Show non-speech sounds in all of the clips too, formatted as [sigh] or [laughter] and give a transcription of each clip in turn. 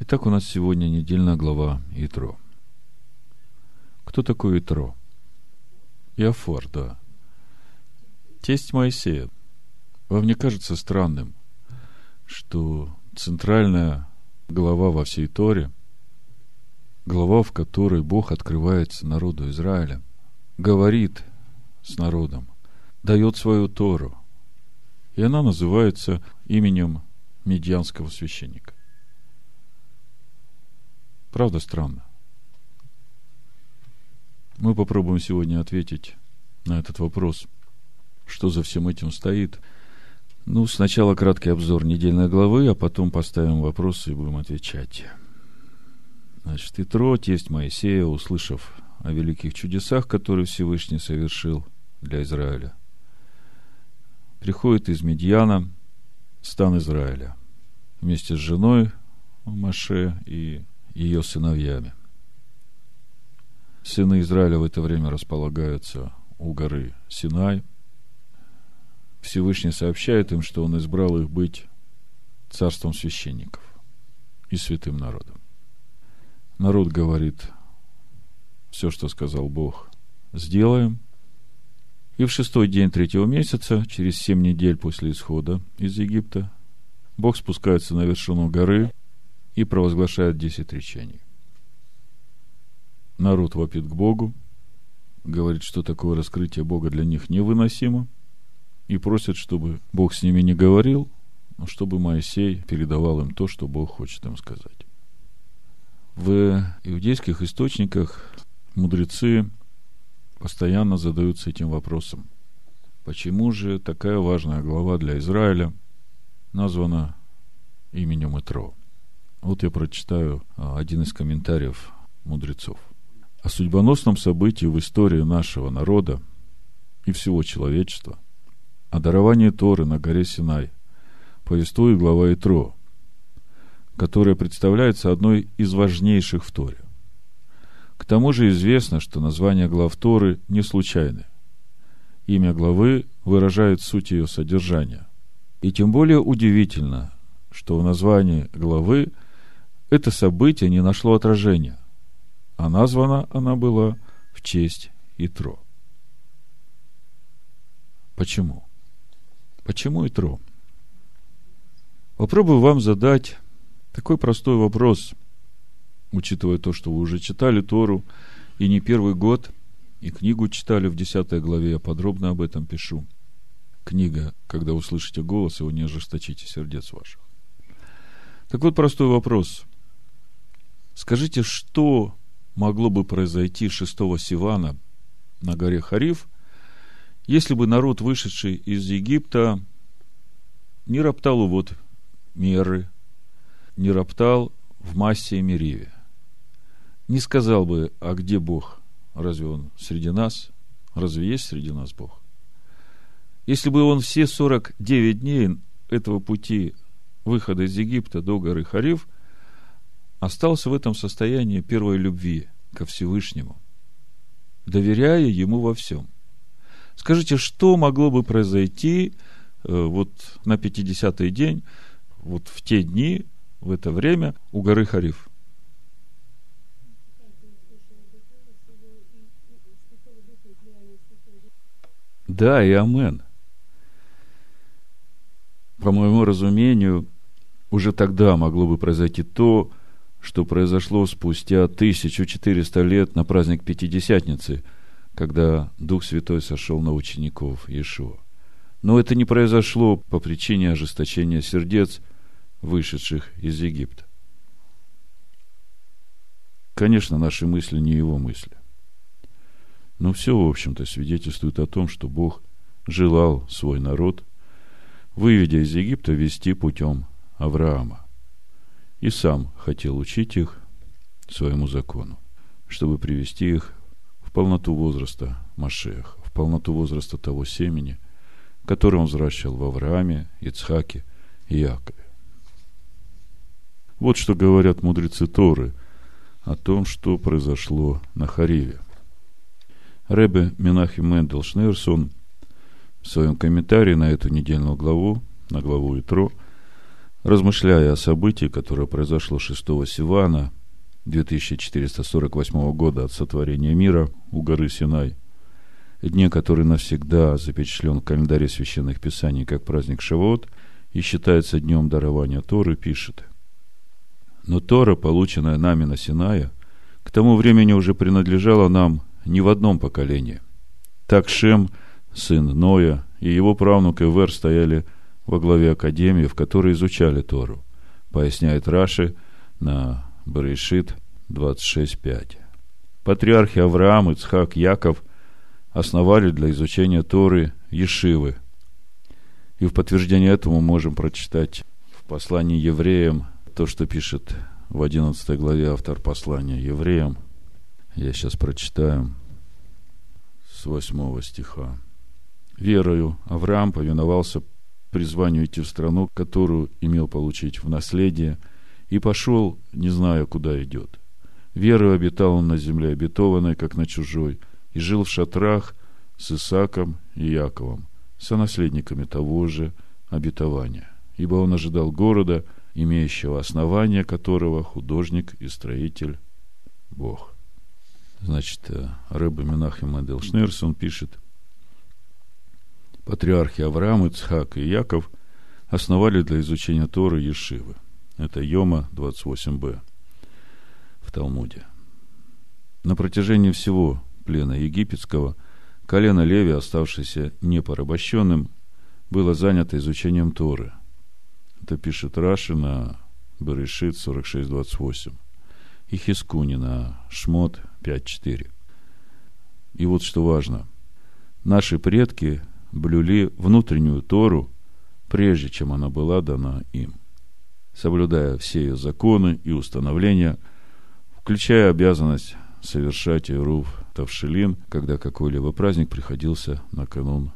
Итак, у нас сегодня недельная глава Итро. Кто такой Итро? Иофор, да. Тесть Моисея. Вам не кажется странным, что центральная глава во всей Торе, глава, в которой Бог открывается народу Израиля, говорит с народом, дает свою Тору, и она называется именем медианского священника. Правда странно? Мы попробуем сегодня ответить на этот вопрос, что за всем этим стоит. Ну, сначала краткий обзор недельной главы, а потом поставим вопросы и будем отвечать. Значит, Итро, тесть Моисея, услышав о великих чудесах, которые Всевышний совершил для Израиля, приходит из Медьяна, стан Израиля, вместе с женой Маше и ее сыновьями. Сыны Израиля в это время располагаются у горы Синай. Всевышний сообщает им, что он избрал их быть царством священников и святым народом. Народ говорит, все, что сказал Бог, сделаем. И в шестой день третьего месяца, через семь недель после исхода из Египта, Бог спускается на вершину горы и провозглашает десять речений. Народ вопит к Богу, говорит, что такое раскрытие Бога для них невыносимо, и просит, чтобы Бог с ними не говорил, но чтобы Моисей передавал им то, что Бог хочет им сказать. В иудейских источниках мудрецы постоянно задаются этим вопросом. Почему же такая важная глава для Израиля названа именем Итро? Вот я прочитаю а, один из комментариев мудрецов. О судьбоносном событии в истории нашего народа и всего человечества, о даровании Торы на горе Синай, повествует глава Итро, которая представляется одной из важнейших в Торе. К тому же известно, что название глав Торы не случайны. Имя главы выражает суть ее содержания. И тем более удивительно, что в названии главы – это событие не нашло отражения, а названа она была в честь Итро. Почему? Почему Итро? Попробую вам задать такой простой вопрос, учитывая то, что вы уже читали Тору, и не первый год, и книгу читали в 10 главе, я подробно об этом пишу. Книга, когда услышите голос, его не ожесточите сердец ваших. Так вот, простой вопрос. Скажите, что могло бы произойти 6 Сивана на горе Хариф, если бы народ, вышедший из Египта, не роптал вот меры, не роптал в массе и Мериве, не сказал бы, а где Бог? Разве Он среди нас? Разве есть среди нас Бог? Если бы он все 49 дней этого пути выхода из Египта до горы Хариф остался в этом состоянии первой любви ко Всевышнему, доверяя Ему во всем. Скажите, что могло бы произойти э, вот на 50-й день, вот в те дни, в это время у горы Хариф? Да, и амен. По моему разумению, уже тогда могло бы произойти то, произошло спустя 1400 лет на праздник Пятидесятницы, когда Дух Святой сошел на учеников Иешуа. Но это не произошло по причине ожесточения сердец, вышедших из Египта. Конечно, наши мысли не его мысли. Но все, в общем-то, свидетельствует о том, что Бог желал свой народ, выведя из Египта, вести путем Авраама и сам хотел учить их своему закону, чтобы привести их в полноту возраста Машех, в полноту возраста того семени, который он взращивал в Аврааме, Ицхаке и Якове. Вот что говорят мудрецы Торы о том, что произошло на Хариве. Ребе Менахим Мендел Шнерсон в своем комментарии на эту недельную главу, на главу Итро, Размышляя о событии, которое произошло 6 Сивана 2448 года от сотворения мира у горы Синай, дне, который навсегда запечатлен в календаре священных писаний как праздник Шавот и считается днем дарования Торы, пишет. Но Тора, полученная нами на Синае, к тому времени уже принадлежала нам не в одном поколении. Так Шем, сын Ноя, и его правнук Эвер стояли во главе академии, в которой изучали Тору, поясняет Раши на Берешит 26.5. Патриархи Авраам, Ицхак, Яков основали для изучения Торы Ешивы. И в подтверждение этому можем прочитать в послании евреям то, что пишет в 11 главе автор послания евреям. Я сейчас прочитаю с 8 стиха. «Верою Авраам повиновался призванию идти в страну, которую имел получить в наследие, и пошел, не зная, куда идет. Верою обитал он на земле обетованной, как на чужой, и жил в шатрах с Исаком и Яковом, сонаследниками того же обетования. Ибо он ожидал города, имеющего основание которого художник и строитель Бог. Значит, э, Рэбе Менахем Эдел Шнерсон пишет, патриархи Авраам, Ицхак и Яков основали для изучения Торы Ешивы. Это Йома 28б в Талмуде. На протяжении всего плена египетского колено Леви, оставшееся непорабощенным, было занято изучением Торы. Это пишет Раши на Берешит 46.28 и Хискуни на Шмот 5.4. И вот что важно. Наши предки блюли внутреннюю Тору, прежде чем она была дана им, соблюдая все ее законы и установления, включая обязанность совершать Ирув Тавшилин, когда какой-либо праздник приходился на канун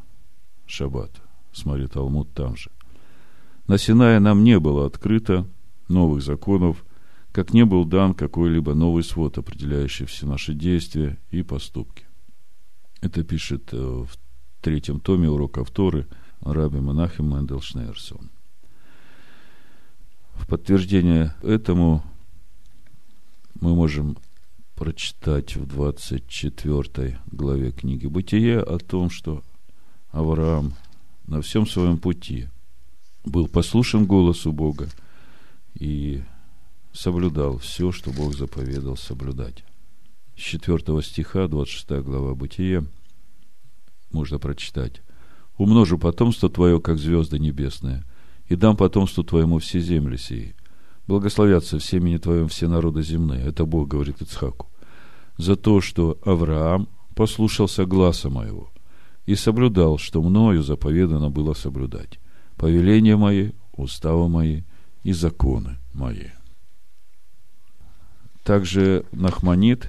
Шаббата. Смотри, Талмуд там же. На Синае нам не было открыто новых законов, как не был дан какой-либо новый свод, определяющий все наши действия и поступки. Это пишет э, в третьем томе уроков Торы Раби Монахим Мендел Шнейерсон. В подтверждение этому мы можем прочитать в 24 главе книги Бытие о том, что Авраам на всем своем пути был послушен голосу Бога и соблюдал все, что Бог заповедал соблюдать. С 4 стиха, 26 глава Бытия – можно прочитать. «Умножу потомство твое, как звезды небесные, и дам потомству твоему все земли сии. Благословятся в семени твоем все народы земные». Это Бог говорит Ицхаку. «За то, что Авраам послушался гласа моего и соблюдал, что мною заповедано было соблюдать, повеления мои, уставы мои и законы мои». Также Нахманит,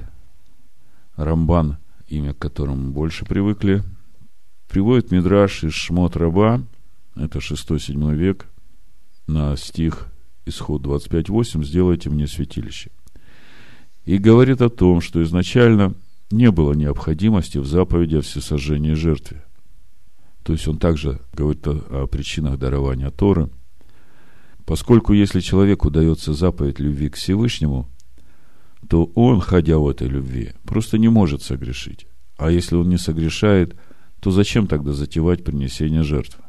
Рамбан, имя к которому больше привыкли – Приводит Мидраш из Шмот Раба, это 6-7 век, на стих Исход 25.8 «Сделайте мне святилище». И говорит о том, что изначально не было необходимости в заповеди о всесожжении жертве. То есть он также говорит о, причинах дарования Торы. Поскольку если человеку дается заповедь любви к Всевышнему, то он, ходя в этой любви, просто не может согрешить. А если он не согрешает – то зачем тогда затевать принесение жертвы?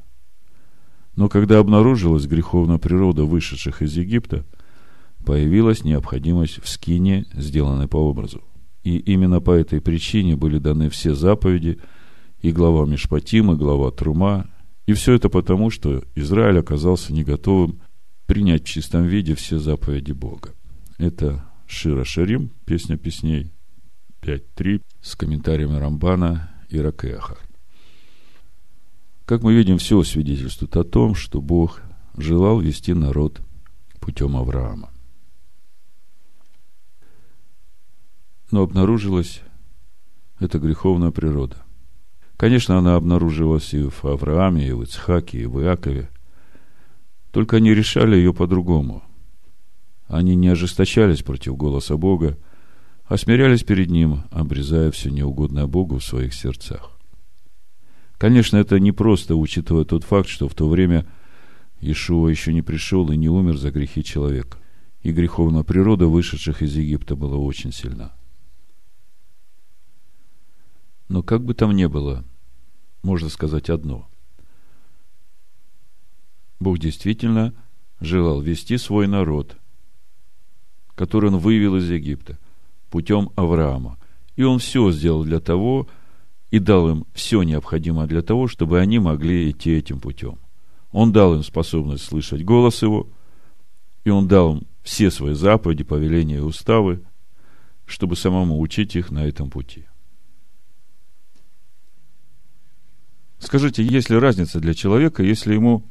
Но когда обнаружилась греховная природа вышедших из Египта, появилась необходимость в скине, сделанной по образу. И именно по этой причине были даны все заповеди, и глава Мишпатим, и глава Трума, и все это потому, что Израиль оказался не готовым принять в чистом виде все заповеди Бога. Это Шира Шарим, песня песней 5.3 с комментариями Рамбана и Ракеха. Как мы видим, все свидетельствует о том, что Бог желал вести народ путем Авраама. Но обнаружилась эта греховная природа. Конечно, она обнаружилась и в Аврааме, и в Ицхаке, и в Иакове. Только они решали ее по-другому. Они не ожесточались против голоса Бога, а смирялись перед Ним, обрезая все неугодное Богу в своих сердцах. Конечно, это не просто, учитывая тот факт, что в то время Ишуа еще не пришел и не умер за грехи человека. И греховная природа вышедших из Египта была очень сильна. Но как бы там ни было, можно сказать одно. Бог действительно желал вести свой народ, который он вывел из Египта, путем Авраама. И он все сделал для того, и дал им все необходимое для того, чтобы они могли идти этим путем. Он дал им способность слышать голос его, и он дал им все свои заповеди, повеления и уставы, чтобы самому учить их на этом пути. Скажите, есть ли разница для человека, если ему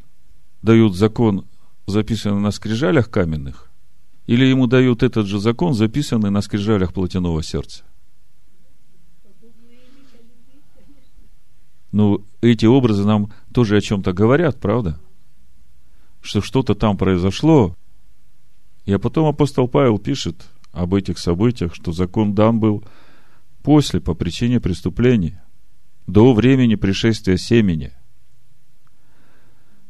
дают закон, записанный на скрижалях каменных, или ему дают этот же закон, записанный на скрижалях плотяного сердца? Ну, эти образы нам тоже о чем-то говорят, правда? Что что-то там произошло. И потом апостол Павел пишет об этих событиях, что закон дан был после, по причине преступления, до времени пришествия семени.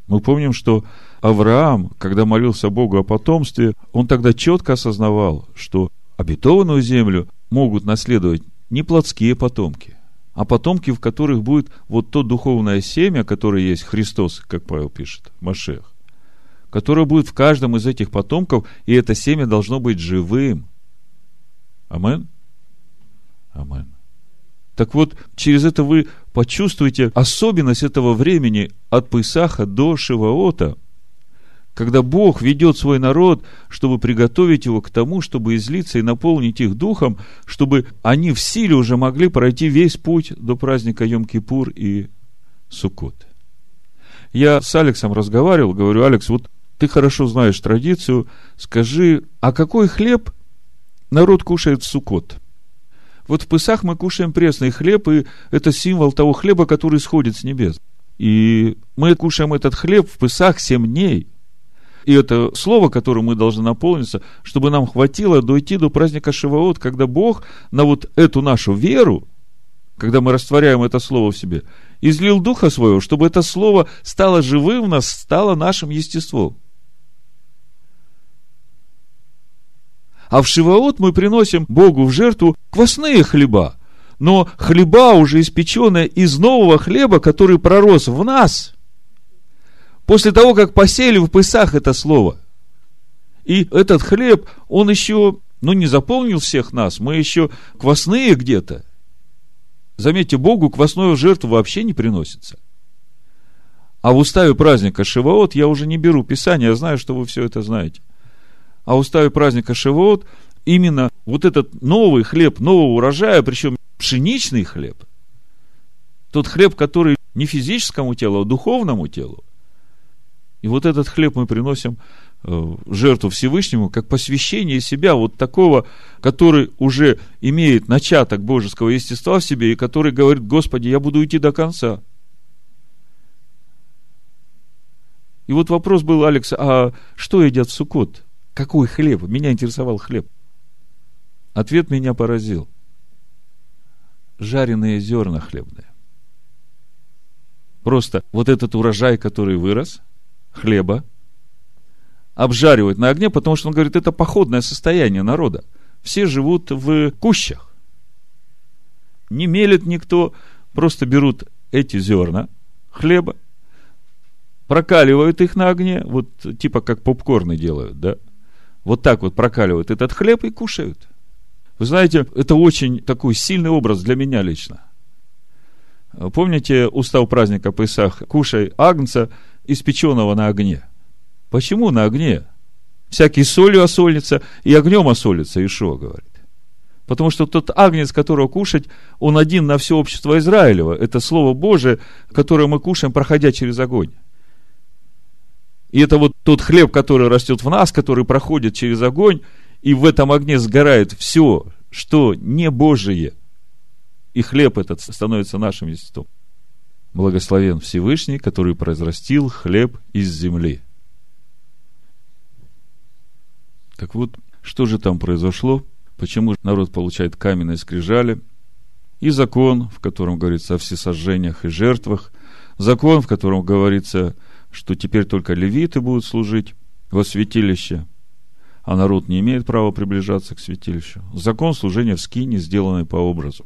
Мы помним, что Авраам, когда молился Богу о потомстве, он тогда четко осознавал, что обетованную землю могут наследовать не плотские потомки, а потомки, в которых будет вот то духовное семя, которое есть Христос, как Павел пишет, Машех, которое будет в каждом из этих потомков, и это семя должно быть живым. Амен? Амен. Так вот, через это вы почувствуете особенность этого времени от Писаха до Шиваота – когда Бог ведет свой народ, чтобы приготовить его к тому, чтобы излиться и наполнить их духом, чтобы они в силе уже могли пройти весь путь до праздника Йом-Кипур и Суккот. Я с Алексом разговаривал, говорю, Алекс, вот ты хорошо знаешь традицию, скажи, а какой хлеб народ кушает в Суккот? Вот в Пысах мы кушаем пресный хлеб, и это символ того хлеба, который сходит с небес. И мы кушаем этот хлеб в Пысах семь дней – и это слово, которым мы должны наполниться, чтобы нам хватило дойти до праздника Шиваот, когда Бог на вот эту нашу веру, когда мы растворяем это слово в себе, излил Духа Своего, чтобы это слово стало живым в нас, стало нашим естеством. А в Шиваот мы приносим Богу в жертву квасные хлеба, но хлеба, уже испеченные из нового хлеба, который пророс в нас – После того, как посеяли в Пысах это слово. И этот хлеб, он еще, ну, не заполнил всех нас, мы еще квасные где-то. Заметьте, Богу квасную жертву вообще не приносится. А в уставе праздника Шивоот я уже не беру Писание, я знаю, что вы все это знаете. А в уставе праздника Шивоот именно вот этот новый хлеб нового урожая, причем пшеничный хлеб, тот хлеб, который не физическому телу, а духовному телу, и вот этот хлеб мы приносим э, жертву Всевышнему, как посвящение себя, вот такого, который уже имеет начаток божеского естества в себе, и который говорит, Господи, я буду идти до конца. И вот вопрос был, Алекс, а что едят в Суккот? Какой хлеб? Меня интересовал хлеб. Ответ меня поразил. Жареные зерна хлебные. Просто вот этот урожай, который вырос – хлеба, обжаривают на огне, потому что он говорит, это походное состояние народа. Все живут в кущах. Не мелит никто, просто берут эти зерна хлеба, прокаливают их на огне, вот типа как попкорны делают, да? Вот так вот прокаливают этот хлеб и кушают. Вы знаете, это очень такой сильный образ для меня лично. Помните устав праздника Песах? Кушай агнца испеченного на огне. Почему на огне? Всякий солью осолится и огнем осолится, Ишуа говорит. Потому что тот агнец, которого кушать, он один на все общество Израилева. Это Слово Божие, которое мы кушаем, проходя через огонь. И это вот тот хлеб, который растет в нас, который проходит через огонь, и в этом огне сгорает все, что не Божие. И хлеб этот становится нашим естеством. Благословен Всевышний, который произрастил хлеб из земли. Так вот, что же там произошло? Почему народ получает каменные скрижали? И закон, в котором говорится о всесожжениях и жертвах, закон, в котором говорится что теперь только левиты будут служить во святилище, а народ не имеет права приближаться к святилищу. Закон служения в скине, сделанный по образу.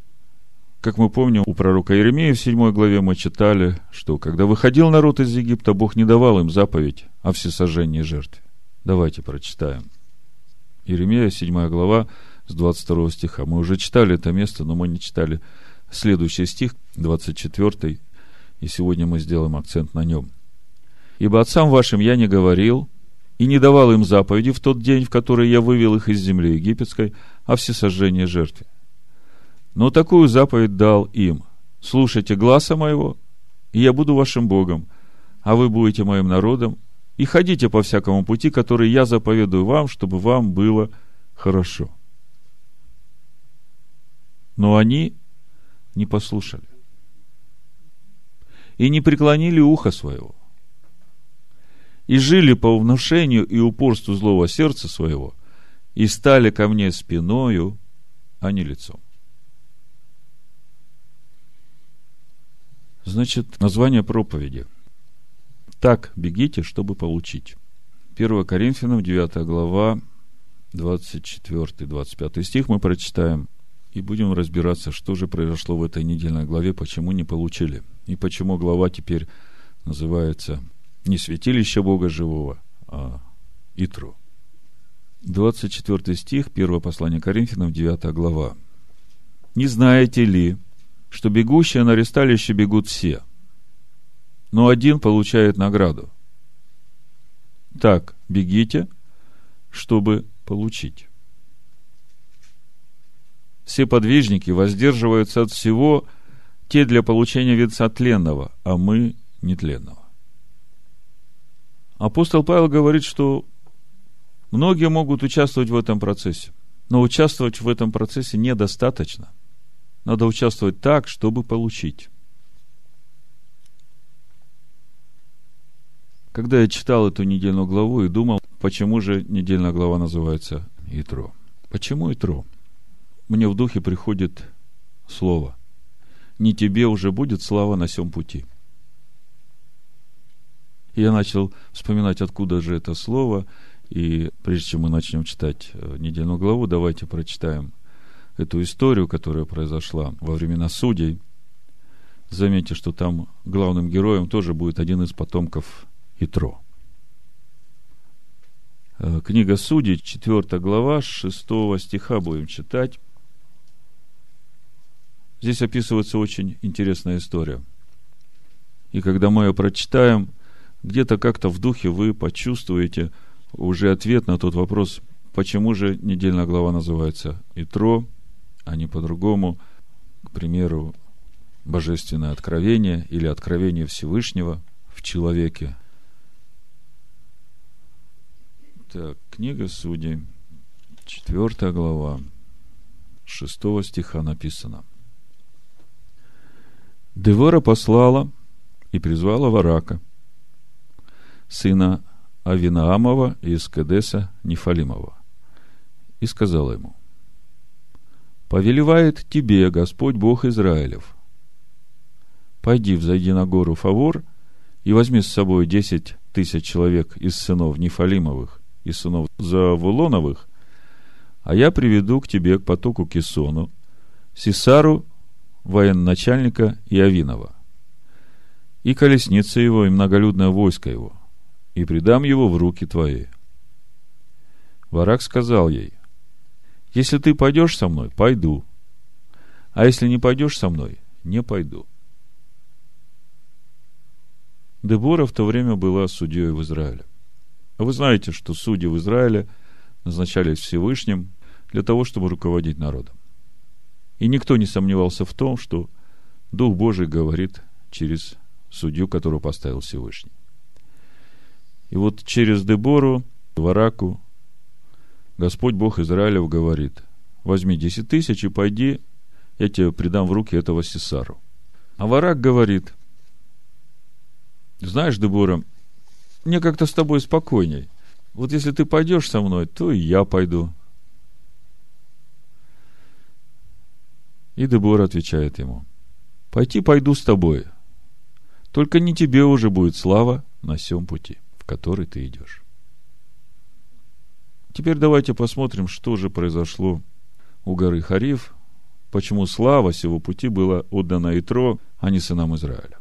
Как мы помним, у пророка Иеремии в 7 главе мы читали, что когда выходил народ из Египта, Бог не давал им заповедь о всесожжении жертве. Давайте прочитаем. Иеремия, 7 глава, с 22 стиха. Мы уже читали это место, но мы не читали следующий стих, 24, и сегодня мы сделаем акцент на нем. «Ибо отцам вашим я не говорил, и не давал им заповеди в тот день, в который я вывел их из земли египетской, о всесожжении жертве. Но такую заповедь дал им. Слушайте гласа моего, и я буду вашим Богом, а вы будете моим народом, и ходите по всякому пути, который я заповедую вам, чтобы вам было хорошо. Но они не послушали и не преклонили ухо своего, и жили по внушению и упорству злого сердца своего, и стали ко мне спиною, а не лицом. Значит, название проповеди. Так бегите, чтобы получить. 1 Коринфянам, 9 глава, 24-25 стих мы прочитаем и будем разбираться, что же произошло в этой недельной главе, почему не получили, и почему глава теперь называется не святилище Бога живого, а Итру. 24 стих, 1 послание Коринфянам, 9 глава. «Не знаете ли, что бегущие на ресталище бегут все, но один получает награду? Так, бегите, чтобы получить». Все подвижники воздерживаются от всего, те для получения венца тленного, а мы нетленного. Апостол Павел говорит, что многие могут участвовать в этом процессе, но участвовать в этом процессе недостаточно. Надо участвовать так, чтобы получить. Когда я читал эту недельную главу и думал, почему же недельная глава называется Итро? Почему Итро? Мне в духе приходит слово. Не тебе уже будет слава на всем пути – я начал вспоминать, откуда же это слово. И прежде чем мы начнем читать э, недельную главу, давайте прочитаем эту историю, которая произошла во времена судей. Заметьте, что там главным героем тоже будет один из потомков Итро. Э, книга Судей, 4 глава, 6 стиха будем читать. Здесь описывается очень интересная история. И когда мы ее прочитаем – где-то как-то в духе вы почувствуете уже ответ на тот вопрос, почему же недельная глава называется Итро, а не по-другому, к примеру, Божественное откровение или откровение Всевышнего в человеке. Так, книга Судей, 4 глава, 6 стиха написано. Девора послала и призвала Варака – сына Авинаамова из Кедеса Нефалимова, и сказала ему, «Повелевает тебе Господь Бог Израилев, пойди, взойди на гору Фавор и возьми с собой десять тысяч человек из сынов Нефалимовых и сынов Завулоновых, а я приведу к тебе к потоку Кисону, Сисару, военачальника Иовинова, и колесница его, и многолюдное войско его – и предам его в руки твои. Варак сказал ей, если ты пойдешь со мной, пойду. А если не пойдешь со мной, не пойду. Дебора в то время была судьей в Израиле. Вы знаете, что судьи в Израиле назначались Всевышним для того, чтобы руководить народом. И никто не сомневался в том, что Дух Божий говорит через судью, которого поставил Всевышний. И вот через Дебору, Вараку, Господь Бог Израилев говорит, возьми 10 тысяч и пойди, я тебе придам в руки этого Сесару. А Варак говорит, знаешь, Дебора, мне как-то с тобой спокойней. Вот если ты пойдешь со мной, то и я пойду. И Дебора отвечает ему, пойти пойду с тобой. Только не тебе уже будет слава на всем пути, в который ты идешь. Теперь давайте посмотрим, что же произошло у горы Хариф, почему слава сего пути была отдана Итро, а не сынам Израиля.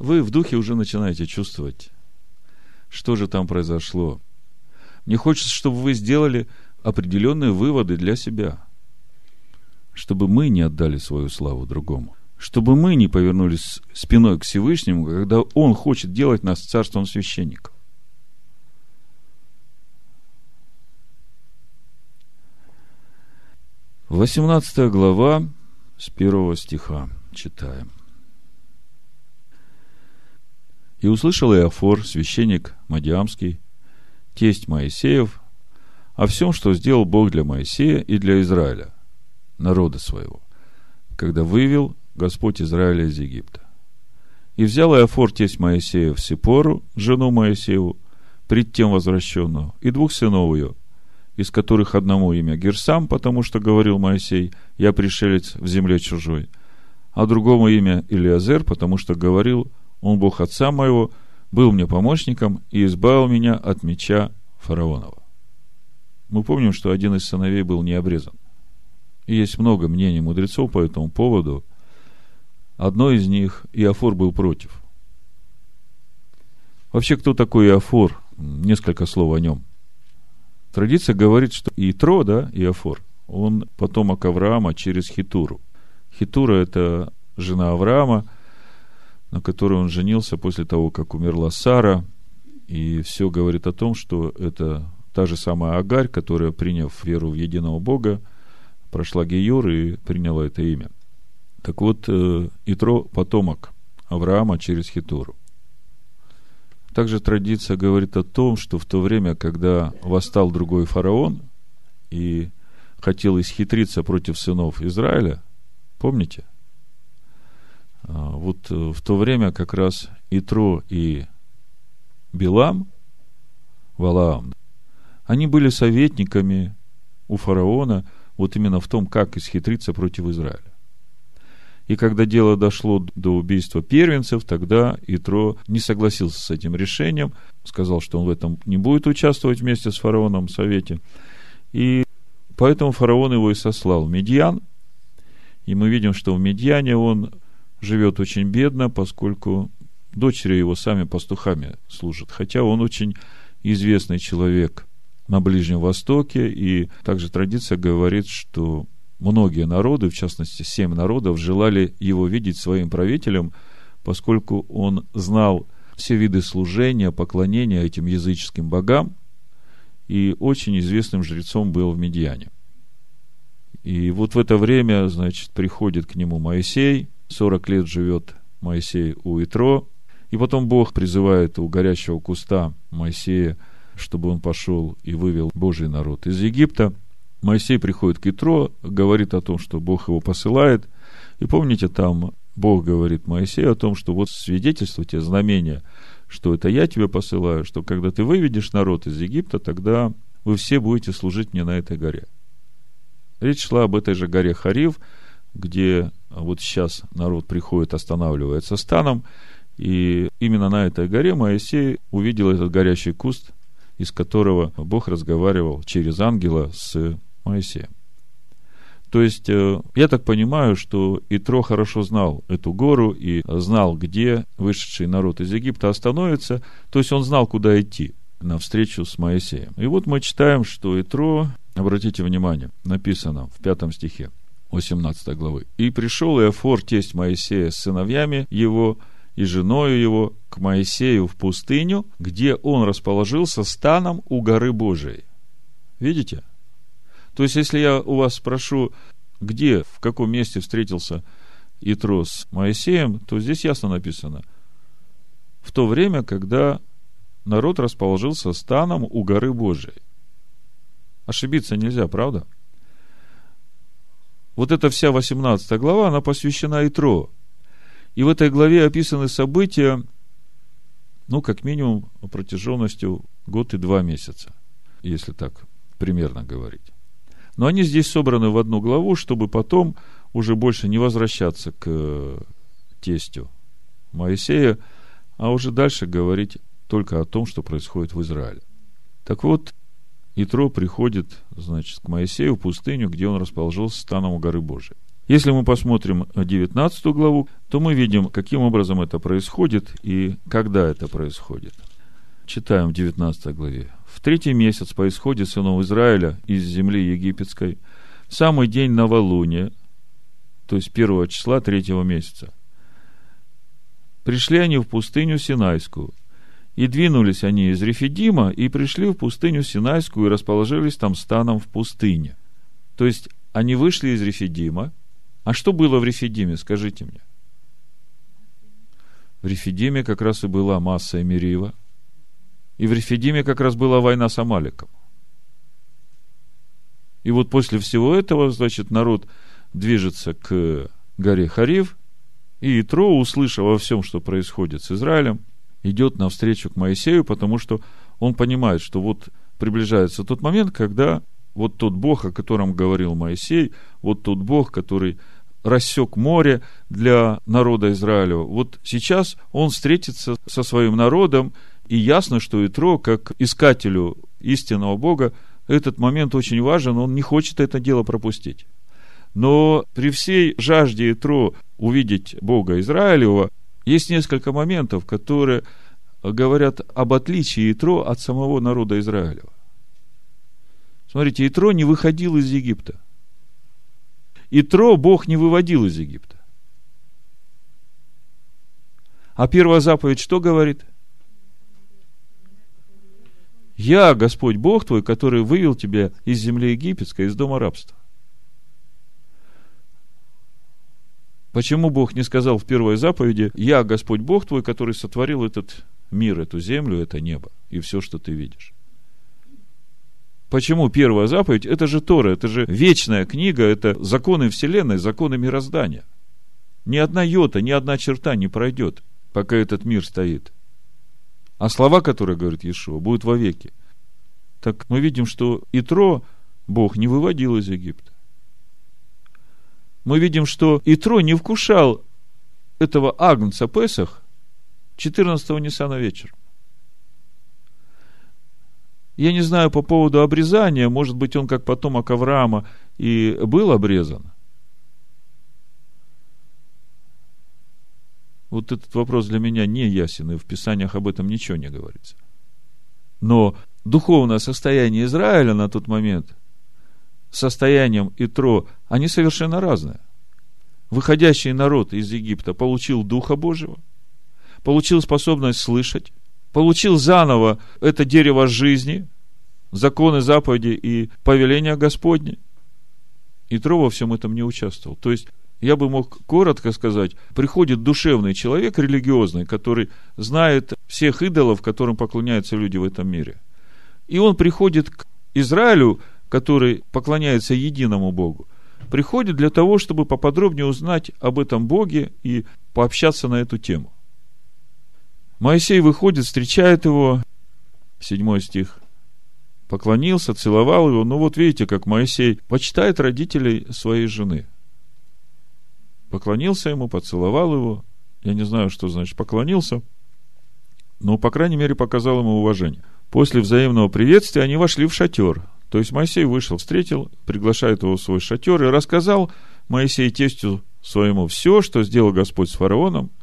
Вы в духе уже начинаете чувствовать, что же там произошло. Мне хочется, чтобы вы сделали определенные выводы для себя, чтобы мы не отдали свою славу другому, чтобы мы не повернулись спиной к Всевышнему, когда Он хочет делать нас царством священников. Восемнадцатая глава с первого стиха читаем. И услышал Иофор, священник Мадиамский, тесть Моисеев, о всем, что сделал Бог для Моисея и для Израиля, народа своего, когда вывел Господь Израиля из Египта. И взял Иофор тесть Моисеев Сипору, жену Моисееву, пред тем возвращенную, и двух сынов ее, из которых одному имя Герсам, потому что говорил Моисей, я пришелец в земле чужой, а другому имя Илиазер, потому что говорил, он Бог отца моего, был мне помощником и избавил меня от меча фараонова. Мы помним, что один из сыновей был не обрезан. И есть много мнений мудрецов по этому поводу. Одно из них, Иофор был против. Вообще, кто такой Иофор? Несколько слов о нем. Традиция говорит, что Итро, да, Иофор, он потомок Авраама через Хитуру. Хитура – это жена Авраама, на которой он женился после того, как умерла Сара. И все говорит о том, что это та же самая Агарь, которая, приняв веру в единого Бога, прошла Геюр и приняла это имя. Так вот, э, Итро – потомок Авраама через Хитуру. Также традиция говорит о том, что в то время, когда восстал другой фараон и хотел исхитриться против сынов Израиля, помните – а, вот э, в то время как раз Итро и Билам, Валаам, они были советниками у фараона вот именно в том, как исхитриться против Израиля. И когда дело дошло до убийства первенцев, тогда Итро не согласился с этим решением, сказал, что он в этом не будет участвовать вместе с фараоном в совете. И поэтому фараон его и сослал в Медьян. И мы видим, что в Медьяне он живет очень бедно, поскольку дочери его сами пастухами служат. Хотя он очень известный человек на Ближнем Востоке, и также традиция говорит, что многие народы, в частности, семь народов, желали его видеть своим правителем, поскольку он знал все виды служения, поклонения этим языческим богам, и очень известным жрецом был в Медьяне. И вот в это время, значит, приходит к нему Моисей, 40 лет живет Моисей у Итро, и потом Бог призывает у горящего куста Моисея, чтобы он пошел и вывел Божий народ из Египта. Моисей приходит к Итро, говорит о том, что Бог его посылает. И помните, там Бог говорит Моисею о том, что вот свидетельствуйте знамения, что это я тебе посылаю, что когда ты выведешь народ из Египта, тогда вы все будете служить мне на этой горе. Речь шла об этой же горе Харив, где вот сейчас народ приходит, останавливается станом, и именно на этой горе Моисей увидел этот горящий куст, из которого Бог разговаривал через ангела с Моисеем. То есть, э, я так понимаю, что Итро хорошо знал эту гору и знал, где вышедший народ из Египта остановится. То есть, он знал, куда идти на встречу с Моисеем. И вот мы читаем, что Итро, обратите внимание, написано в пятом стихе, 18 главы. «И пришел Иофор, тесть Моисея, с сыновьями его и женою его к Моисею в пустыню, где он расположился станом у горы Божией». Видите? То есть, если я у вас спрошу, где, в каком месте встретился Итро с Моисеем, то здесь ясно написано. В то время, когда народ расположился станом у горы Божией. Ошибиться нельзя, правда? Вот эта вся 18 глава, она посвящена Итро. И в этой главе описаны события, ну, как минимум, протяженностью год и два месяца, если так примерно говорить. Но они здесь собраны в одну главу, чтобы потом уже больше не возвращаться к тестю Моисея, а уже дальше говорить только о том, что происходит в Израиле. Так вот, Итро приходит, значит, к Моисею в пустыню, где он расположился станом у горы Божией. Если мы посмотрим 19 главу, то мы видим, каким образом это происходит и когда это происходит. Читаем в 19 главе. Третий месяц по исходе сынов Израиля из земли египетской, самый день новолуния, то есть первого числа третьего месяца, пришли они в пустыню Синайскую. И двинулись они из Рефидима и пришли в пустыню Синайскую и расположились там станом в пустыне. То есть они вышли из Рефидима, а что было в Рефидиме, скажите мне? В Рефидиме как раз и была масса Эмирива. И в Рефидиме как раз была война с Амаликом. И вот после всего этого, значит, народ движется к горе Харив, и Итро, услышав во всем, что происходит с Израилем, идет навстречу к Моисею, потому что он понимает, что вот приближается тот момент, когда вот тот Бог, о котором говорил Моисей, вот тот Бог, который рассек море для народа Израилева. Вот сейчас он встретится со своим народом, и ясно, что Итро, как искателю истинного Бога, этот момент очень важен, он не хочет это дело пропустить. Но при всей жажде Итро увидеть Бога Израилева, есть несколько моментов, которые говорят об отличии Итро от самого народа Израилева. Смотрите, Итро не выходил из Египта. И Тро Бог не выводил из Египта. А первая заповедь что говорит? Я, Господь Бог твой, который вывел тебя из земли египетской, из дома рабства. Почему Бог не сказал в первой заповеди, я, Господь Бог твой, который сотворил этот мир, эту землю, это небо и все, что ты видишь? Почему первая заповедь? Это же Тора, это же вечная книга, это законы Вселенной, законы мироздания. Ни одна йота, ни одна черта не пройдет, пока этот мир стоит. А слова, которые говорит Иешуа, будут вовеки. Так мы видим, что Итро Бог не выводил из Египта. Мы видим, что Итро не вкушал этого агнца Песах 14-го Ниссана вечером. Я не знаю по поводу обрезания, может быть, он как потомок Авраама и был обрезан. Вот этот вопрос для меня не ясен, и в Писаниях об этом ничего не говорится. Но духовное состояние Израиля на тот момент, состоянием Итро, они совершенно разные. Выходящий народ из Египта получил Духа Божьего, получил способность слышать, получил заново это дерево жизни, законы, заповеди и повеления Господни. И Тро во всем этом не участвовал. То есть, я бы мог коротко сказать, приходит душевный человек, религиозный, который знает всех идолов, которым поклоняются люди в этом мире. И он приходит к Израилю, который поклоняется единому Богу, приходит для того, чтобы поподробнее узнать об этом Боге и пообщаться на эту тему. Моисей выходит, встречает его, седьмой стих, поклонился, целовал его. Ну вот видите, как Моисей почитает родителей своей жены. Поклонился ему, поцеловал его. Я не знаю, что значит поклонился, но, по крайней мере, показал ему уважение. После взаимного приветствия они вошли в шатер. То есть Моисей вышел, встретил, приглашает его в свой шатер и рассказал Моисей тестю своему все, что сделал Господь с фараоном –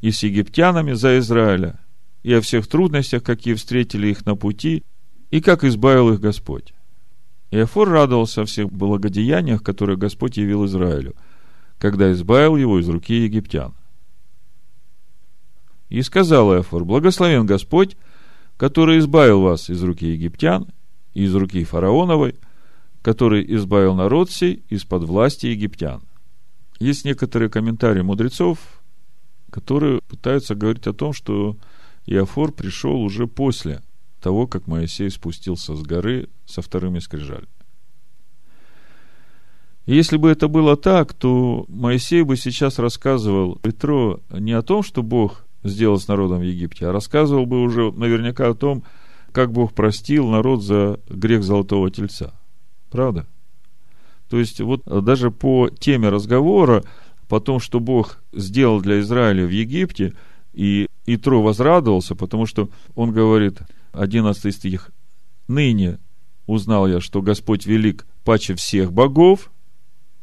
и с египтянами за Израиля, и о всех трудностях, какие встретили их на пути, и как избавил их Господь. Иофор радовался о всех благодеяниях, которые Господь явил Израилю, когда избавил его из руки египтян. И сказал Иофор, благословен Господь, который избавил вас из руки египтян и из руки фараоновой, который избавил народ сей из-под власти египтян. Есть некоторые комментарии мудрецов, которые пытаются говорить о том, что Иофор пришел уже после того, как Моисей спустился с горы со вторыми скрижалями. Если бы это было так, то Моисей бы сейчас рассказывал Петро не о том, что Бог сделал с народом в Египте, а рассказывал бы уже наверняка о том, как Бог простил народ за грех Золотого Тельца. Правда? То есть, вот даже по теме разговора по том, что Бог сделал для Израиля в Египте, И Итро возрадовался, потому что он говорит, 11 стих, «Ныне узнал я, что Господь велик паче всех богов».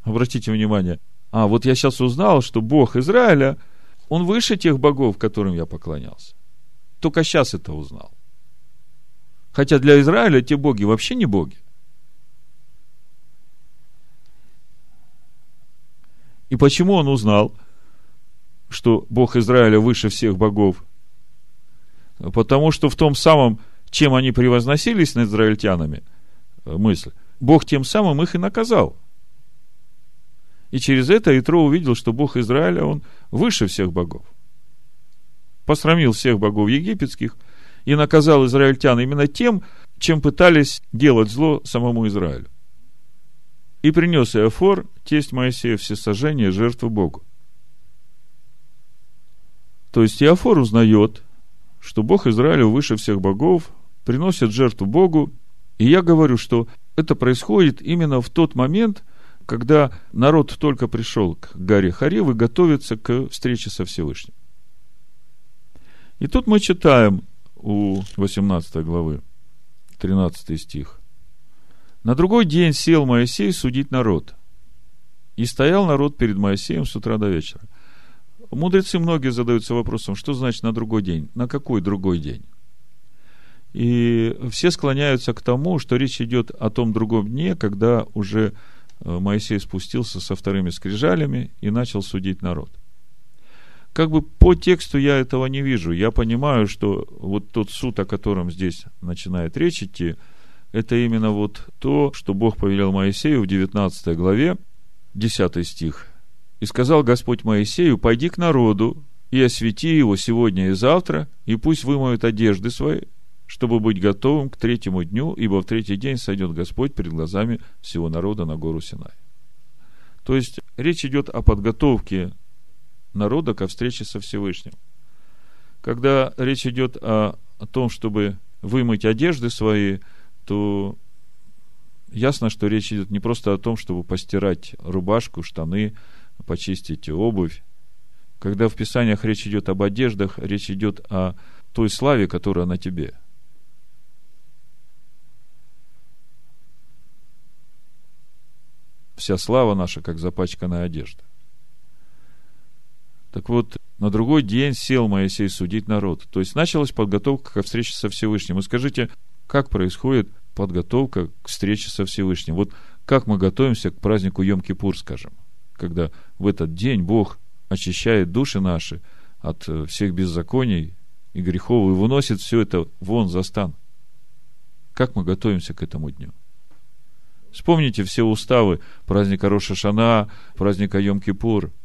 Обратите внимание, а вот я сейчас узнал, что Бог Израиля, он выше тех богов, которым я поклонялся. Только сейчас это узнал. Хотя для Израиля те боги вообще не боги. И почему он узнал, что Бог Израиля выше всех богов? Потому что в том самом, чем они превозносились над израильтянами, э, мысль, Бог тем самым их и наказал. И через это Итро увидел, что Бог Израиля, он выше всех богов. Посрамил всех богов египетских и наказал израильтян именно тем, чем пытались делать зло самому Израилю. И принес Иофор, тесть Моисея, все сожжения жертвы Богу. То есть Иофор узнает, что Бог Израилю выше всех богов, приносит жертву Богу. И я говорю, что это происходит именно в тот момент, когда народ только пришел к горе Харев и готовится к встрече со Всевышним. И тут мы читаем у 18 главы, 13 стих. На другой день сел Моисей судить народ. И стоял народ перед Моисеем с утра до вечера. Мудрецы многие задаются вопросом, что значит на другой день? На какой другой день? И все склоняются к тому, что речь идет о том другом дне, когда уже Моисей спустился со вторыми скрижалями и начал судить народ. Как бы по тексту я этого не вижу. Я понимаю, что вот тот суд, о котором здесь начинает речь идти – это именно вот то, что Бог повелел Моисею в 19 главе, 10 стих. «И сказал Господь Моисею, пойди к народу и освети его сегодня и завтра, и пусть вымоют одежды свои, чтобы быть готовым к третьему дню, ибо в третий день сойдет Господь перед глазами всего народа на гору Синай». То есть, речь идет о подготовке народа ко встрече со Всевышним. Когда речь идет о, о том, чтобы вымыть одежды свои – то ясно, что речь идет не просто о том, чтобы постирать рубашку, штаны, почистить обувь. Когда в Писаниях речь идет об одеждах, речь идет о той славе, которая на тебе. Вся слава наша, как запачканная одежда. Так вот, на другой день сел Моисей судить народ. То есть началась подготовка ко встрече со Всевышним. И скажите, как происходит подготовка к встрече со Всевышним. Вот как мы готовимся к празднику Йом-Кипур, скажем, когда в этот день Бог очищает души наши от э, всех беззаконий и грехов и выносит все это вон за стан. Как мы готовимся к этому дню? Вспомните все уставы праздника Роша Шана, праздника Йом-Кипур –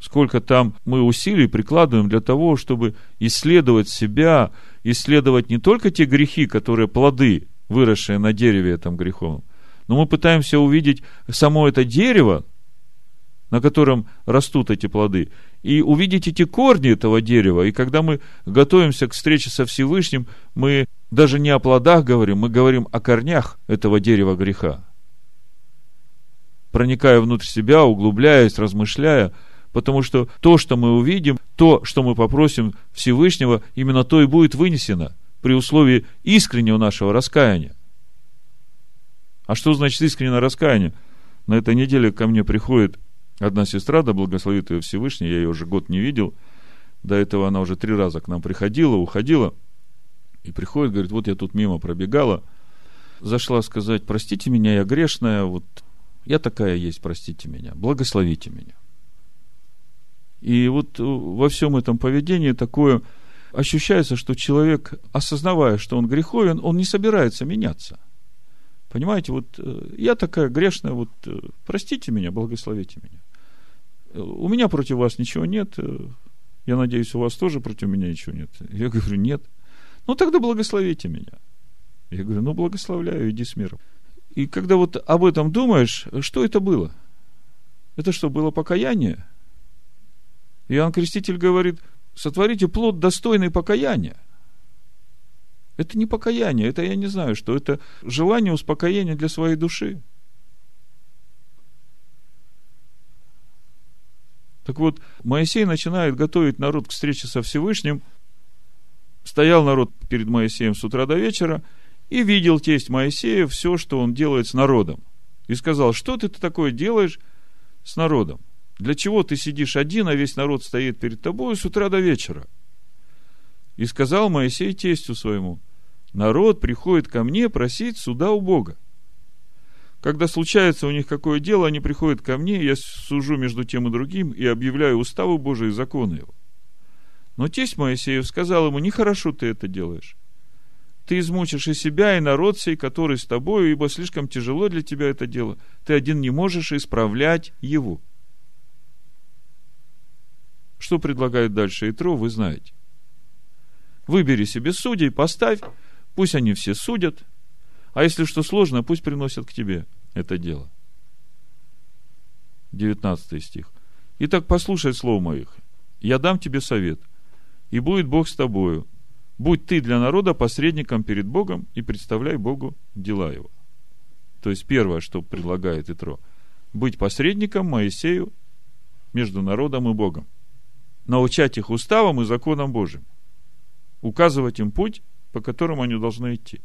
Сколько там мы усилий прикладываем для того, чтобы исследовать себя, исследовать не только те грехи, которые плоды, выросшие на дереве этом греховном, но мы пытаемся увидеть само это дерево, на котором растут эти плоды, и увидеть эти корни этого дерева. И когда мы готовимся к встрече со Всевышним, мы даже не о плодах говорим, мы говорим о корнях этого дерева греха. Проникая внутрь себя, углубляясь, размышляя – Потому что то, что мы увидим, то, что мы попросим Всевышнего, именно то и будет вынесено при условии искреннего нашего раскаяния. А что значит искреннее раскаяние? На этой неделе ко мне приходит одна сестра, да благословит ее Всевышний, я ее уже год не видел. До этого она уже три раза к нам приходила, уходила. И приходит, говорит, вот я тут мимо пробегала, зашла сказать, простите меня, я грешная, вот я такая есть, простите меня, благословите меня. И вот э, во всем этом поведении такое ощущается, что человек, осознавая, что он греховен, он не собирается меняться. Понимаете, вот э, я такая грешная, вот э, простите меня, благословите меня. У меня против вас ничего нет. Я надеюсь, у вас тоже против меня ничего нет. Я говорю, нет. Ну, тогда благословите меня. Я говорю, ну, благословляю, иди с миром. И когда вот об этом думаешь, что это было? Это что, было покаяние? Иоанн Креститель говорит, сотворите плод достойный покаяния. Это не покаяние, это я не знаю, что это желание успокоения для своей души. Так вот, Моисей начинает готовить народ к встрече со Всевышним. Стоял народ перед Моисеем с утра до вечера и видел тесть Моисея все, что он делает с народом. И сказал, что ты такое делаешь с народом? Для чего ты сидишь один, а весь народ стоит перед тобой с утра до вечера? И сказал Моисей тестю своему, народ приходит ко мне просить суда у Бога. Когда случается у них какое дело, они приходят ко мне, я сужу между тем и другим и объявляю уставы Божии и законы его. Но тесть Моисеев сказал ему, нехорошо ты это делаешь. Ты измучишь и себя, и народ сей, который с тобою, ибо слишком тяжело для тебя это дело. Ты один не можешь исправлять его. Что предлагает дальше Итро, вы знаете. Выбери себе судей, поставь, пусть они все судят, а если что сложно, пусть приносят к тебе это дело. 19 стих. Итак, послушай слово моих. Я дам тебе совет. И будет Бог с тобою. Будь ты для народа посредником перед Богом и представляй Богу дела его. То есть первое, что предлагает Итро. Быть посредником Моисею между народом и Богом. Научать их уставам и законам Божьим. Указывать им путь, по которому они должны идти.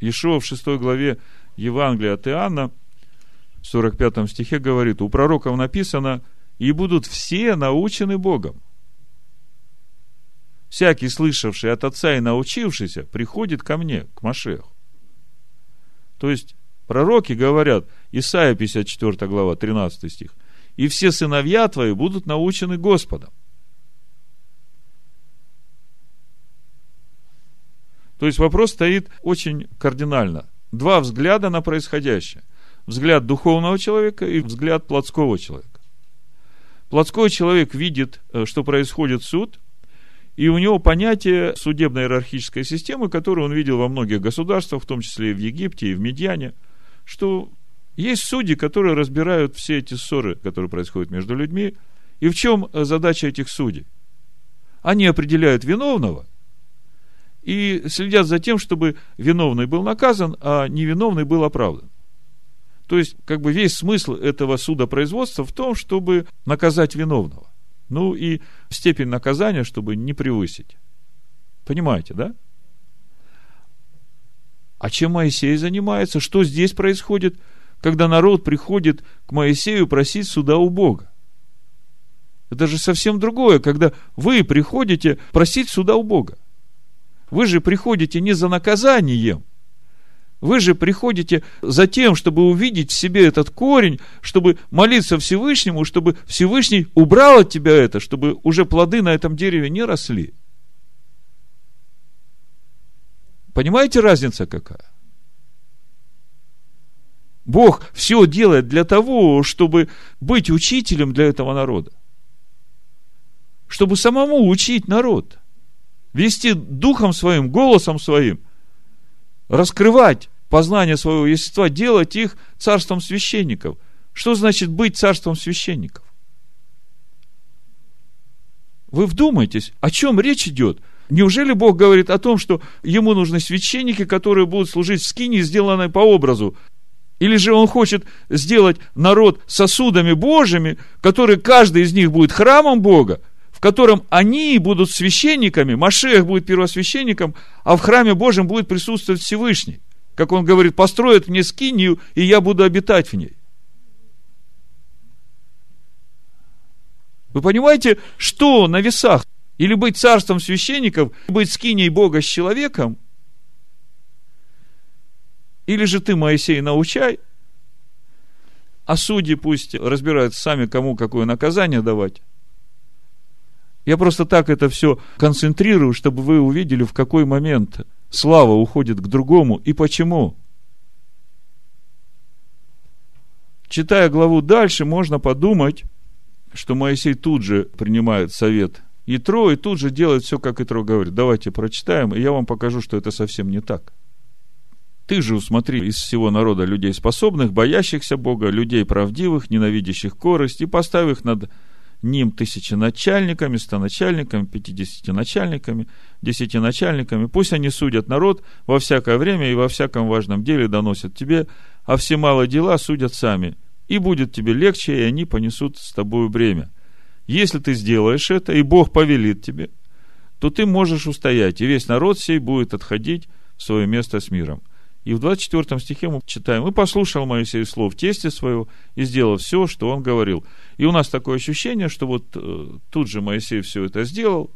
Ишуа в 6 главе Евангелия от Иоанна, в 45 стихе говорит, у пророков написано, и будут все научены Богом. Всякий, слышавший от Отца и научившийся, приходит ко мне, к Машеху. То есть, пророки говорят, Исайя 54 глава, 13 стих, и все сыновья твои будут научены Господом. То есть вопрос стоит очень кардинально. Два взгляда на происходящее. Взгляд духовного человека и взгляд плотского человека. Плотской человек видит, э, что происходит суд, и у него понятие судебной иерархической системы, которую он видел во многих государствах, в том числе и в Египте, и в Медьяне, что есть судьи, которые разбирают все эти ссоры, которые происходят между людьми. И в чем э, задача этих судей? Они определяют виновного и следят за тем, чтобы виновный был наказан, а невиновный был оправдан. То есть, как бы весь смысл этого судопроизводства в том, чтобы наказать виновного. Ну и степень наказания, чтобы не превысить. Понимаете, да? А чем Моисей занимается? Что здесь происходит, когда народ приходит к Моисею просить суда у Бога? Это же совсем другое, когда вы приходите просить суда у Бога. Вы же приходите не за наказанием, вы же приходите за тем, чтобы увидеть в себе этот корень, чтобы молиться Всевышнему, чтобы Всевышний убрал от тебя это, чтобы уже плоды на этом дереве не росли. Понимаете, разница какая? Бог все делает для того, чтобы быть учителем для этого народа. Чтобы самому учить народ вести духом своим, голосом своим, раскрывать познание своего естества, делать их царством священников. Что значит быть царством священников? Вы вдумайтесь, о чем речь идет? Неужели Бог говорит о том, что ему нужны священники, которые будут служить в скине, сделанной по образу? Или же он хочет сделать народ сосудами Божьими, которые каждый из них будет храмом Бога, в котором они будут священниками, Машех будет первосвященником, а в храме Божьем будет присутствовать Всевышний. Как он говорит, построят мне скинию, и я буду обитать в ней. Вы понимаете, что на весах? Или быть царством священников, быть скиней Бога с человеком, или же ты, Моисей, научай, а судьи пусть разбираются сами, кому какое наказание давать. Я просто так это все концентрирую, чтобы вы увидели, в какой момент слава уходит к другому и почему. Читая главу дальше, можно подумать, что Моисей тут же принимает совет Итро и тут же делает все, как Итро говорит. Давайте прочитаем, и я вам покажу, что это совсем не так. Ты же усмотри из всего народа людей способных, боящихся Бога, людей правдивых, ненавидящих корость, и поставь их над ним тысяченачальниками, стоначальниками, пятидесятиначальниками, десятиначальниками. Пусть они судят народ во всякое время и во всяком важном деле доносят тебе, а все малые дела судят сами. и будет тебе легче, и они понесут с тобой бремя. Если ты сделаешь это, и Бог повелит тебе, то ты можешь устоять, и весь народ сей будет отходить в свое место с миром. И в 24 стихе мы читаем, «И послушал Моисей слов тесте своего, и сделал все, что он говорил». И у нас такое ощущение, что вот э, тут же Моисей все это сделал,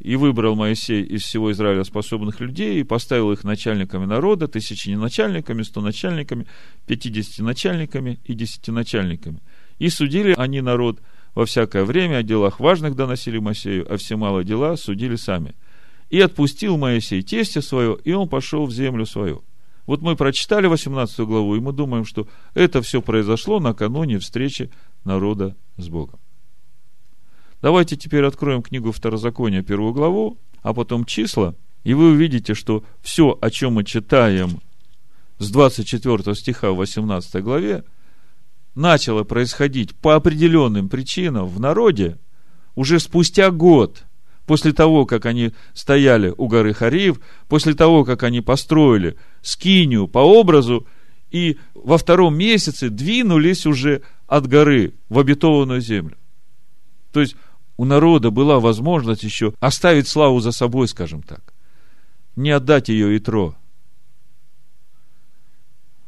и выбрал Моисей из всего Израиля способных людей, и поставил их начальниками народа, тысячи начальниками, сто начальниками, пятидесяти начальниками и десяти начальниками. И судили они народ во всякое время, о делах важных доносили Моисею, а все малые дела судили сами. И отпустил Моисей тесте свое, и он пошел в землю свою. Вот мы прочитали 18 главу, и мы думаем, что это все произошло накануне встречи народа с Богом. Давайте теперь откроем книгу Второзакония, первую главу, а потом числа, и вы увидите, что все, о чем мы читаем с 24 стиха в 18 главе, начало происходить по определенным причинам в народе уже спустя год – после того, как они стояли у горы Хариев, после того, как они построили скинию по образу, и во втором месяце двинулись уже от горы в обетованную землю. То есть у народа была возможность еще оставить славу за собой, скажем так. Не отдать ее Итро.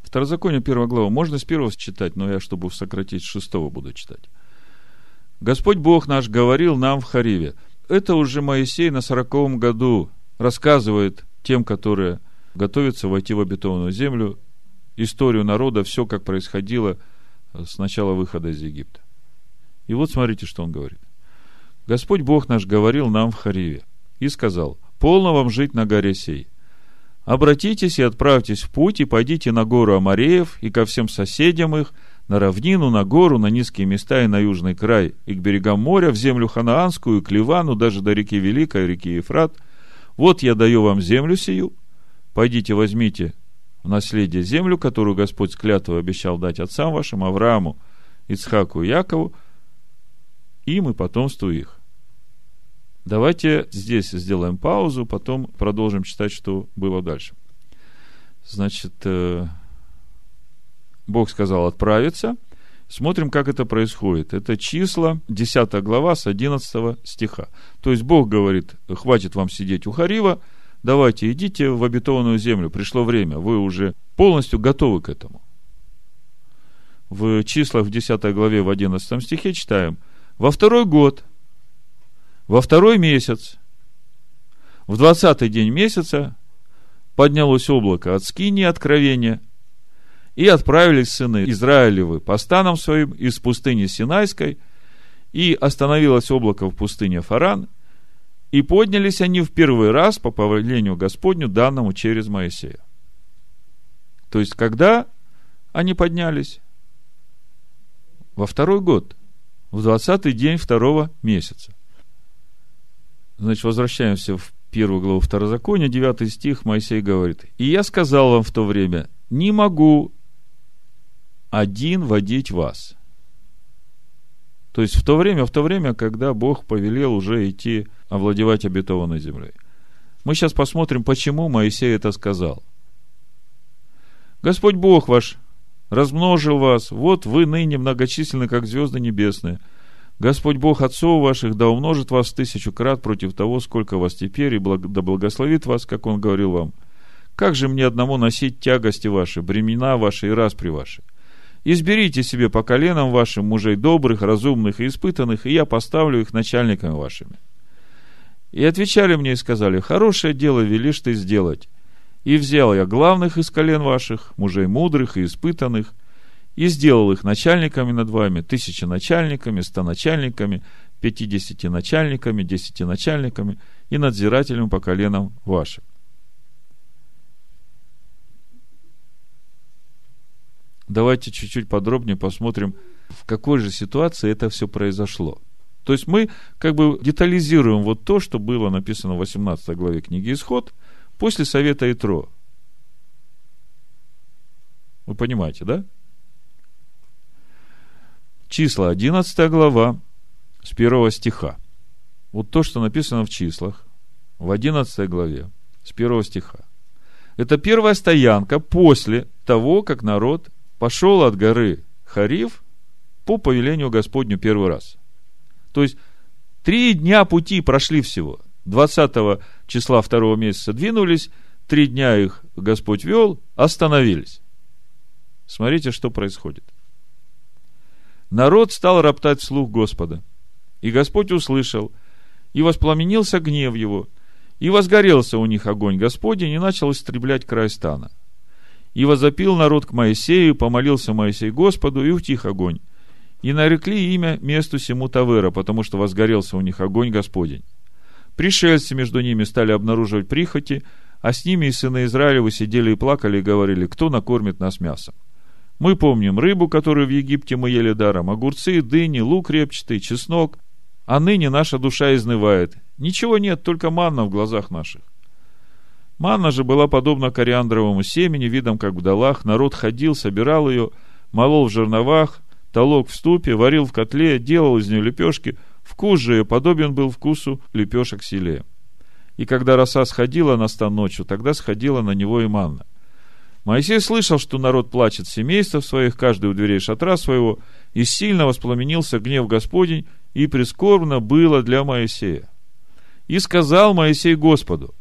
Второзаконие, первая глава. Можно с первого читать, но я, чтобы сократить, с шестого буду читать. Господь Бог наш говорил нам в Хариве – это уже Моисей на сороковом году рассказывает тем, которые готовятся войти в обетованную землю, историю народа, все, как происходило с начала выхода из Египта. И вот смотрите, что он говорит. Господь Бог наш говорил нам в Хариве и сказал, полно вам жить на горе сей. Обратитесь и отправьтесь в путь, и пойдите на гору Амареев и ко всем соседям их – на равнину, на гору, на низкие места и на южный край, и к берегам моря, в землю ханаанскую, к Ливану, даже до реки Великой, реки Ефрат. Вот я даю вам землю сию, пойдите возьмите в наследие землю, которую Господь с клятвой обещал дать отцам вашим, Аврааму, Ицхаку и Якову, им и потомству их. Давайте здесь сделаем паузу, потом продолжим читать, что было дальше. Значит, э, Бог сказал отправиться. Смотрим, как это происходит. Это числа, 10 глава с 11 стиха. То есть Бог говорит, хватит вам сидеть у Харива, давайте идите в обетованную землю, пришло время, вы уже полностью готовы к этому. В числах в 10 главе в 11 стихе читаем, во второй год, во второй месяц, в двадцатый день месяца поднялось облако от скини откровения – и отправились сыны Израилевы по станам своим из пустыни Синайской, и остановилось облако в пустыне Фаран, и поднялись они в первый раз по повелению Господню, данному через Моисея. То есть, когда они поднялись? Во второй год, в двадцатый день второго месяца. Значит, возвращаемся в первую главу Второзакония, девятый стих, Моисей говорит, «И я сказал вам в то время, не могу один водить вас. То есть в то время, в то время, когда Бог повелел уже идти овладевать обетованной землей. Мы сейчас посмотрим, почему Моисей это сказал. Господь Бог ваш размножил вас, вот вы ныне многочисленны, как звезды небесные. Господь Бог отцов ваших да умножит вас тысячу крат против того, сколько вас теперь, и благ... да благословит вас, как Он говорил вам. Как же мне одному носить тягости ваши, бремена ваши и распри ваши? Изберите себе по коленам вашим мужей добрых, разумных и испытанных, и я поставлю их начальниками вашими. И отвечали мне и сказали, хорошее дело велишь ты сделать. И взял я главных из колен ваших, мужей мудрых и испытанных, и сделал их начальниками над вами, тысячи начальниками, ста начальниками, пятидесяти начальниками, десяти начальниками и надзирателем по коленам вашим. Давайте чуть-чуть подробнее посмотрим, в какой же ситуации это все произошло. То есть мы как бы детализируем вот то, что было написано в 18 главе книги Исход после совета Итро. Вы понимаете, да? Числа 11 глава с первого стиха. Вот то, что написано в числах в 11 главе с первого стиха. Это первая стоянка после того, как народ пошел от горы Хариф по повелению Господню первый раз. То есть, три дня пути прошли всего. 20 числа второго месяца двинулись, три дня их Господь вел, остановились. Смотрите, что происходит. Народ стал роптать вслух Господа. И Господь услышал, и воспламенился гнев его, и возгорелся у них огонь Господень, и начал истреблять край стана. И возопил народ к Моисею, помолился Моисей Господу, и утих огонь. И нарекли имя месту сему Тавера, потому что возгорелся у них огонь Господень. Пришельцы между ними стали обнаруживать прихоти, а с ними и сыны Израилевы сидели и плакали и говорили, кто накормит нас мясом. Мы помним рыбу, которую в Египте мы ели даром, огурцы, дыни, лук репчатый, чеснок, а ныне наша душа изнывает. Ничего нет, только манна в глазах наших. Манна же была подобна кориандровому семени, видом как в долах. Народ ходил, собирал ее, молол в жерновах, толок в ступе, варил в котле, делал из нее лепешки. Вкус же подобен был вкусу лепешек селе. И когда роса сходила на стан ночью, тогда сходила на него и манна. Моисей слышал, что народ плачет семейства своих, каждый у дверей шатра своего, и сильно воспламенился гнев Господень, и прискорбно было для Моисея. И сказал Моисей Господу,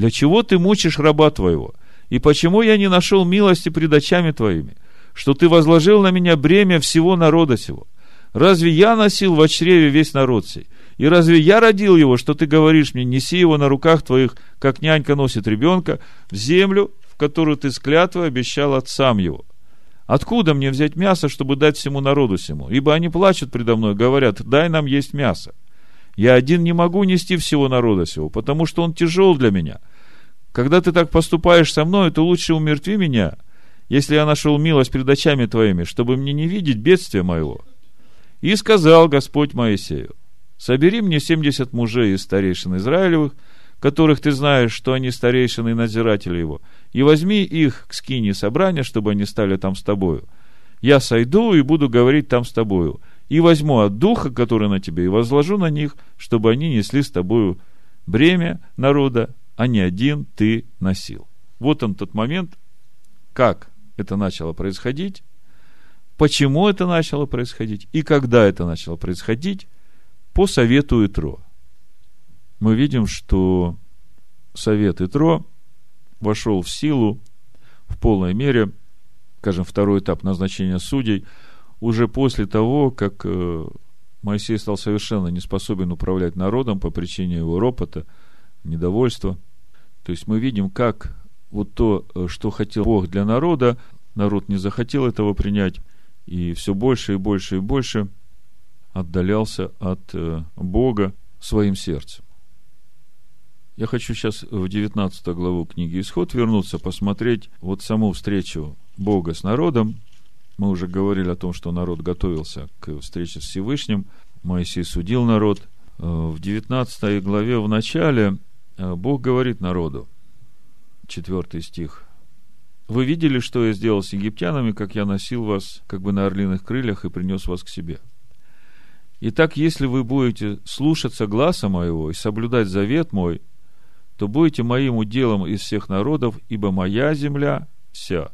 для чего ты мучишь раба твоего? И почему я не нашел милости пред очами твоими, что ты возложил на меня бремя всего народа сего? Разве я носил в чреве весь народ сей? И разве я родил его, что ты говоришь мне, неси его на руках твоих, как нянька носит ребенка, в землю, которую ты с клятвой обещал отцам его. Откуда мне взять мясо, чтобы дать всему народу всему? Ибо они плачут предо мной, говорят, дай нам есть мясо. Я один не могу нести всего народа всего, потому что он тяжел для меня. Когда ты так поступаешь со мной, то лучше умертви меня, если я нашел милость пред очами твоими, чтобы мне не видеть бедствия моего. И сказал Господь Моисею, собери мне семьдесят мужей из старейшин Израилевых, которых ты знаешь, что они старейшины и надзиратели его, и возьми их к скине собрания, чтобы они стали там с тобою. Я сойду и буду говорить там с тобою, и возьму от духа, который на тебе, и возложу на них, чтобы они несли с тобою бремя народа, а не один ты носил. Вот он тот момент, как это начало происходить, почему это начало происходить и когда это начало происходить по совету Итро мы видим, что совет Итро вошел в силу в полной мере, скажем, второй этап назначения судей, уже после того, как э, Моисей стал совершенно не способен управлять народом по причине его ропота, недовольства. То есть мы видим, как вот то, э, что хотел Бог для народа, народ не захотел этого принять, и все больше и больше и больше отдалялся от э, Бога своим сердцем. Я хочу сейчас в 19 главу книги Исход вернуться, посмотреть вот саму встречу Бога с народом. Мы уже говорили о том, что народ готовился к встрече с Всевышним. Моисей судил народ. Э, в 19 главе в начале Бог говорит народу, 4 стих, «Вы видели, что я сделал с египтянами, как я носил вас как бы на орлиных крыльях и принес вас к себе. Итак, если вы будете слушаться гласа моего и соблюдать завет мой, то будете моим уделом из всех народов, ибо моя земля вся,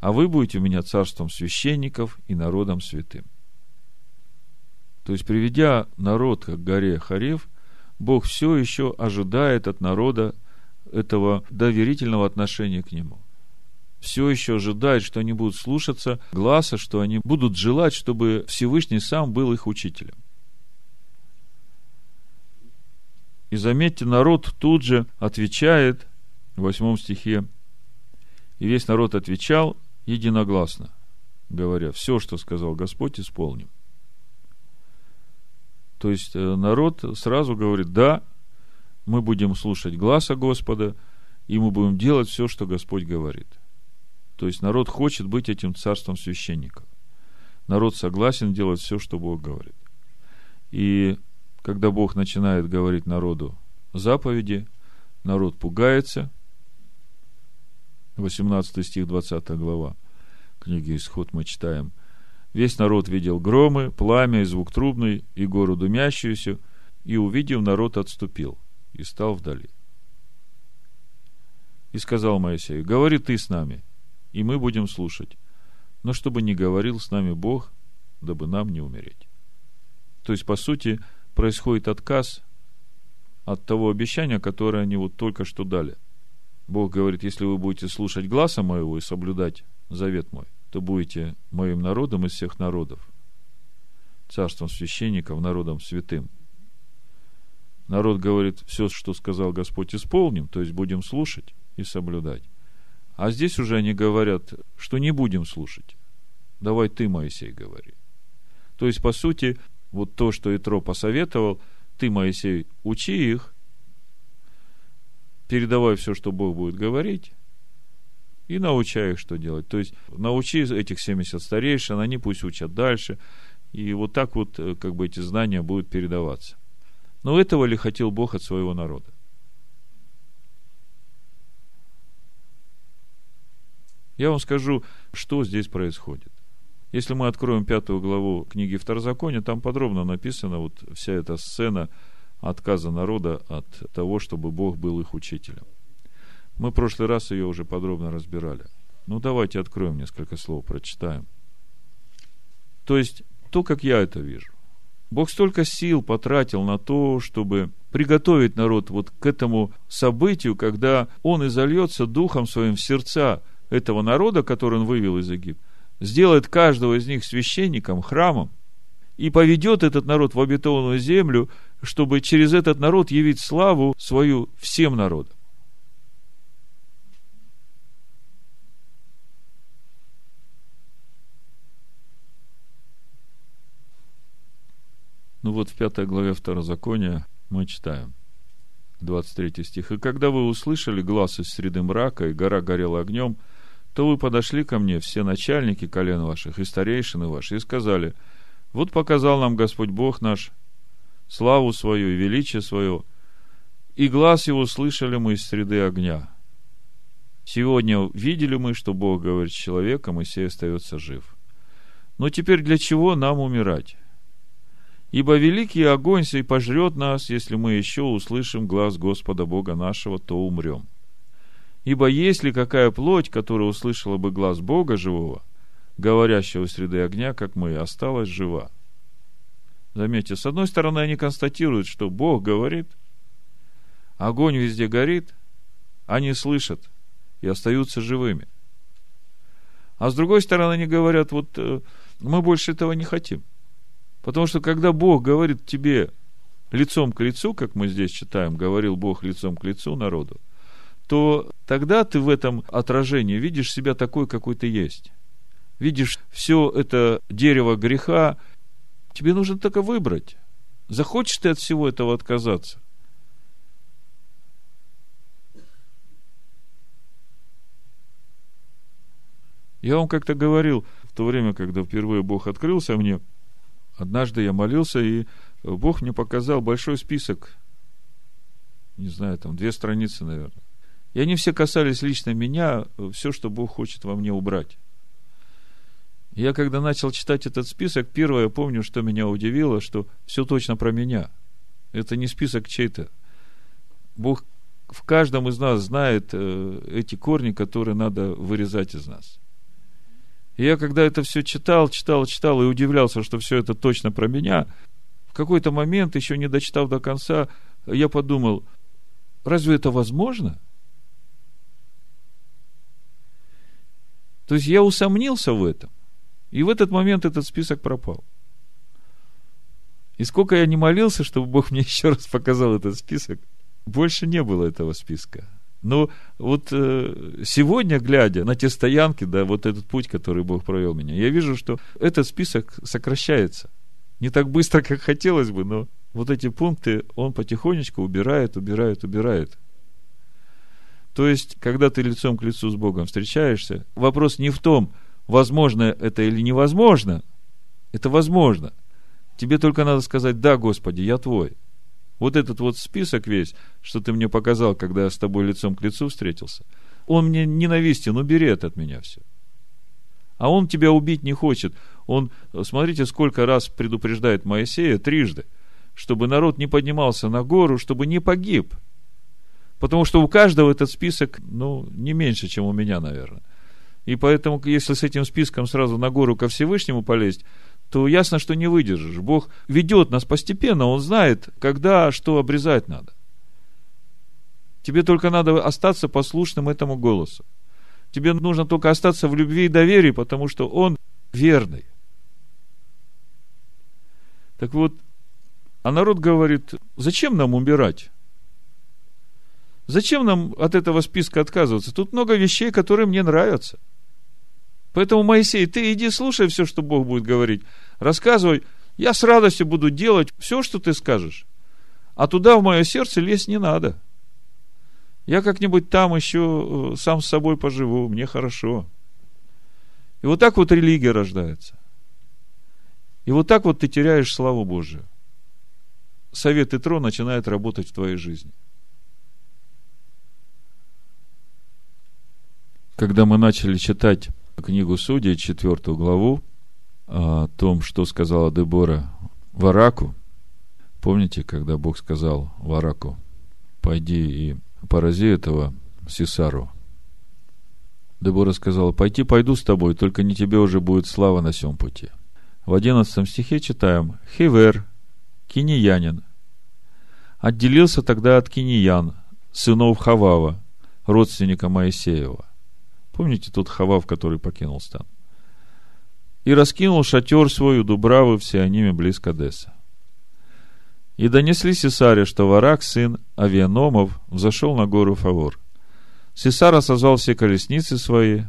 а вы будете у меня царством священников и народом святым. То есть, приведя народ к горе Харев, Бог все еще ожидает от народа этого доверительного отношения к нему. Все еще ожидает, что они будут слушаться гласа, что они будут желать, чтобы Всевышний сам был их учителем. И заметьте, народ тут же отвечает в восьмом стихе. И весь народ отвечал единогласно, говоря, все, что сказал Господь, исполним. То есть э, народ сразу говорит, да, мы будем слушать гласа Господа, и мы будем делать все, что Господь говорит. То есть народ хочет быть этим царством священников. Народ согласен делать все, что Бог говорит. И когда Бог начинает говорить народу заповеди, народ пугается. 18 стих, 20 глава книги Исход мы читаем. Весь народ видел громы, пламя и звук трубный, и гору дымящуюся, и, увидев, народ отступил и стал вдали. И сказал Моисей, говори ты с нами, и мы будем слушать. но чтобы не говорил с нами Бог, дабы нам не умереть. То есть, по сути, происходит отказ от того обещания, которое они вот только что дали. Бог говорит, если вы будете слушать гласа моего и соблюдать завет мой, то будете моим народом из всех народов, царством священников, народом святым. Народ говорит, все, что сказал Господь, исполним, то есть будем слушать и соблюдать. А здесь уже они говорят, что не будем слушать. Давай ты, Моисей, говори. То есть, по сути, вот то, что Итро посоветовал, ты, Моисей, учи их, передавай все, что Бог будет говорить, и научай их, что делать. То есть, научи этих 70 старейшин, они пусть учат дальше, и вот так вот, э, как бы, эти знания будут передаваться. Но этого ли хотел Бог от своего народа? Я вам скажу, что здесь происходит. Если мы откроем пятую главу книги Второзакония, там подробно написана вот вся эта сцена отказа народа от того, чтобы Бог был их учителем. Мы в прошлый раз ее уже подробно разбирали. Ну, давайте откроем несколько слов, прочитаем. То есть, то, как я это вижу. Бог столько сил потратил на то, чтобы приготовить народ вот к этому событию, когда Он изольется Духом Своим в сердца этого народа, который Он вывел из Египта, сделает каждого из них священником, храмом, и поведет этот народ в обетованную землю, чтобы через этот народ явить славу свою всем народам. Ну вот в пятой главе Второзакония мы читаем, 23 стих. «И когда вы услышали глаз из среды мрака, и гора горела огнем, — то вы подошли ко мне, все начальники колен ваших и старейшины ваши, и сказали, вот показал нам Господь Бог наш славу свою и величие свое, и глаз его слышали мы из среды огня. Сегодня видели мы, что Бог говорит с человеком, и сей остается жив. Но теперь для чего нам умирать? Ибо великий огонь сей пожрет нас, если мы еще услышим глаз Господа Бога нашего, то умрем. Ибо есть ли какая плоть, которая услышала бы глаз Бога живого, говорящего среды огня, как мы, осталась жива? Заметьте, с одной стороны, они констатируют, что Бог говорит, огонь везде горит, они слышат и остаются живыми. А с другой стороны, они говорят, вот э, мы больше этого не хотим. Потому что когда Бог говорит тебе лицом к лицу, как мы здесь читаем, говорил Бог лицом к лицу народу, то тогда ты в этом отражении видишь себя такой, какой ты есть. Видишь все это дерево греха, тебе нужно только выбрать. Захочешь ты от всего этого отказаться? Я вам как-то говорил, в то время, когда впервые Бог открылся мне, однажды я молился, и Бог мне показал большой список, не знаю, там две страницы, наверное, и они все касались лично меня, все, что Бог хочет во мне убрать. Я когда начал читать этот список, первое, помню, что меня удивило, что все точно про меня. Это не список чей-то. Бог в каждом из нас знает э, эти корни, которые надо вырезать из нас. И я когда это все читал, читал, читал и удивлялся, что все это точно про меня, в какой-то момент, еще не дочитав до конца, я подумал, разве это возможно? То есть я усомнился в этом. И в этот момент этот список пропал. И сколько я не молился, чтобы Бог мне [laughs] еще раз показал этот список, больше не было этого списка. Но вот э, сегодня, глядя на те стоянки, да, вот этот путь, который Бог провел меня, я вижу, что этот список сокращается. Не так быстро, как хотелось бы, но вот эти пункты он потихонечку убирает, убирает, убирает. То есть, когда ты лицом к лицу с Богом встречаешься, вопрос не в том, возможно это или невозможно. Это возможно. Тебе только надо сказать, да, Господи, я твой. Вот этот вот список весь, что ты мне показал, когда я с тобой лицом к лицу встретился, он мне ненавистен, убери это от меня все. А он тебя убить не хочет. Он, смотрите, сколько раз предупреждает Моисея трижды, чтобы народ не поднимался на гору, чтобы не погиб – Потому что у каждого этот список, ну, не меньше, чем у меня, наверное. И поэтому, если с этим списком сразу на гору ко Всевышнему полезть, то ясно, что не выдержишь. Бог ведет нас постепенно, Он знает, когда что обрезать надо. Тебе только надо остаться послушным этому голосу. Тебе нужно только остаться в любви и доверии, потому что Он верный. Так вот, а народ говорит, зачем нам умирать? Зачем нам от этого списка отказываться? Тут много вещей, которые мне нравятся. Поэтому, Моисей, ты иди слушай все, что Бог будет говорить. Рассказывай. Я с радостью буду делать все, что ты скажешь. А туда, в мое сердце, лезть не надо. Я как-нибудь там еще э, сам с собой поживу, мне хорошо. И вот так вот религия рождается. И вот так вот ты теряешь славу Божию. Совет Итро начинает работать в твоей жизни. Когда мы начали читать книгу Судей, четвертую главу, о том, что сказала Дебора Вараку, помните, когда Бог сказал Вараку, пойди и порази этого Сисару. Дебора сказала, пойти пойду с тобой, только не тебе уже будет слава на всем пути. В одиннадцатом стихе читаем, Хивер, киниянин, отделился тогда от киниян, сынов Хавава, родственника Моисеева. Помните тот Хавав, который покинул стан? И раскинул шатер свой у Дубравы в Сиониме близ Кадеса. И донесли Сесаре, что Варак, сын Авианомов, взошел на гору Фавор. Сесара созвал все колесницы свои,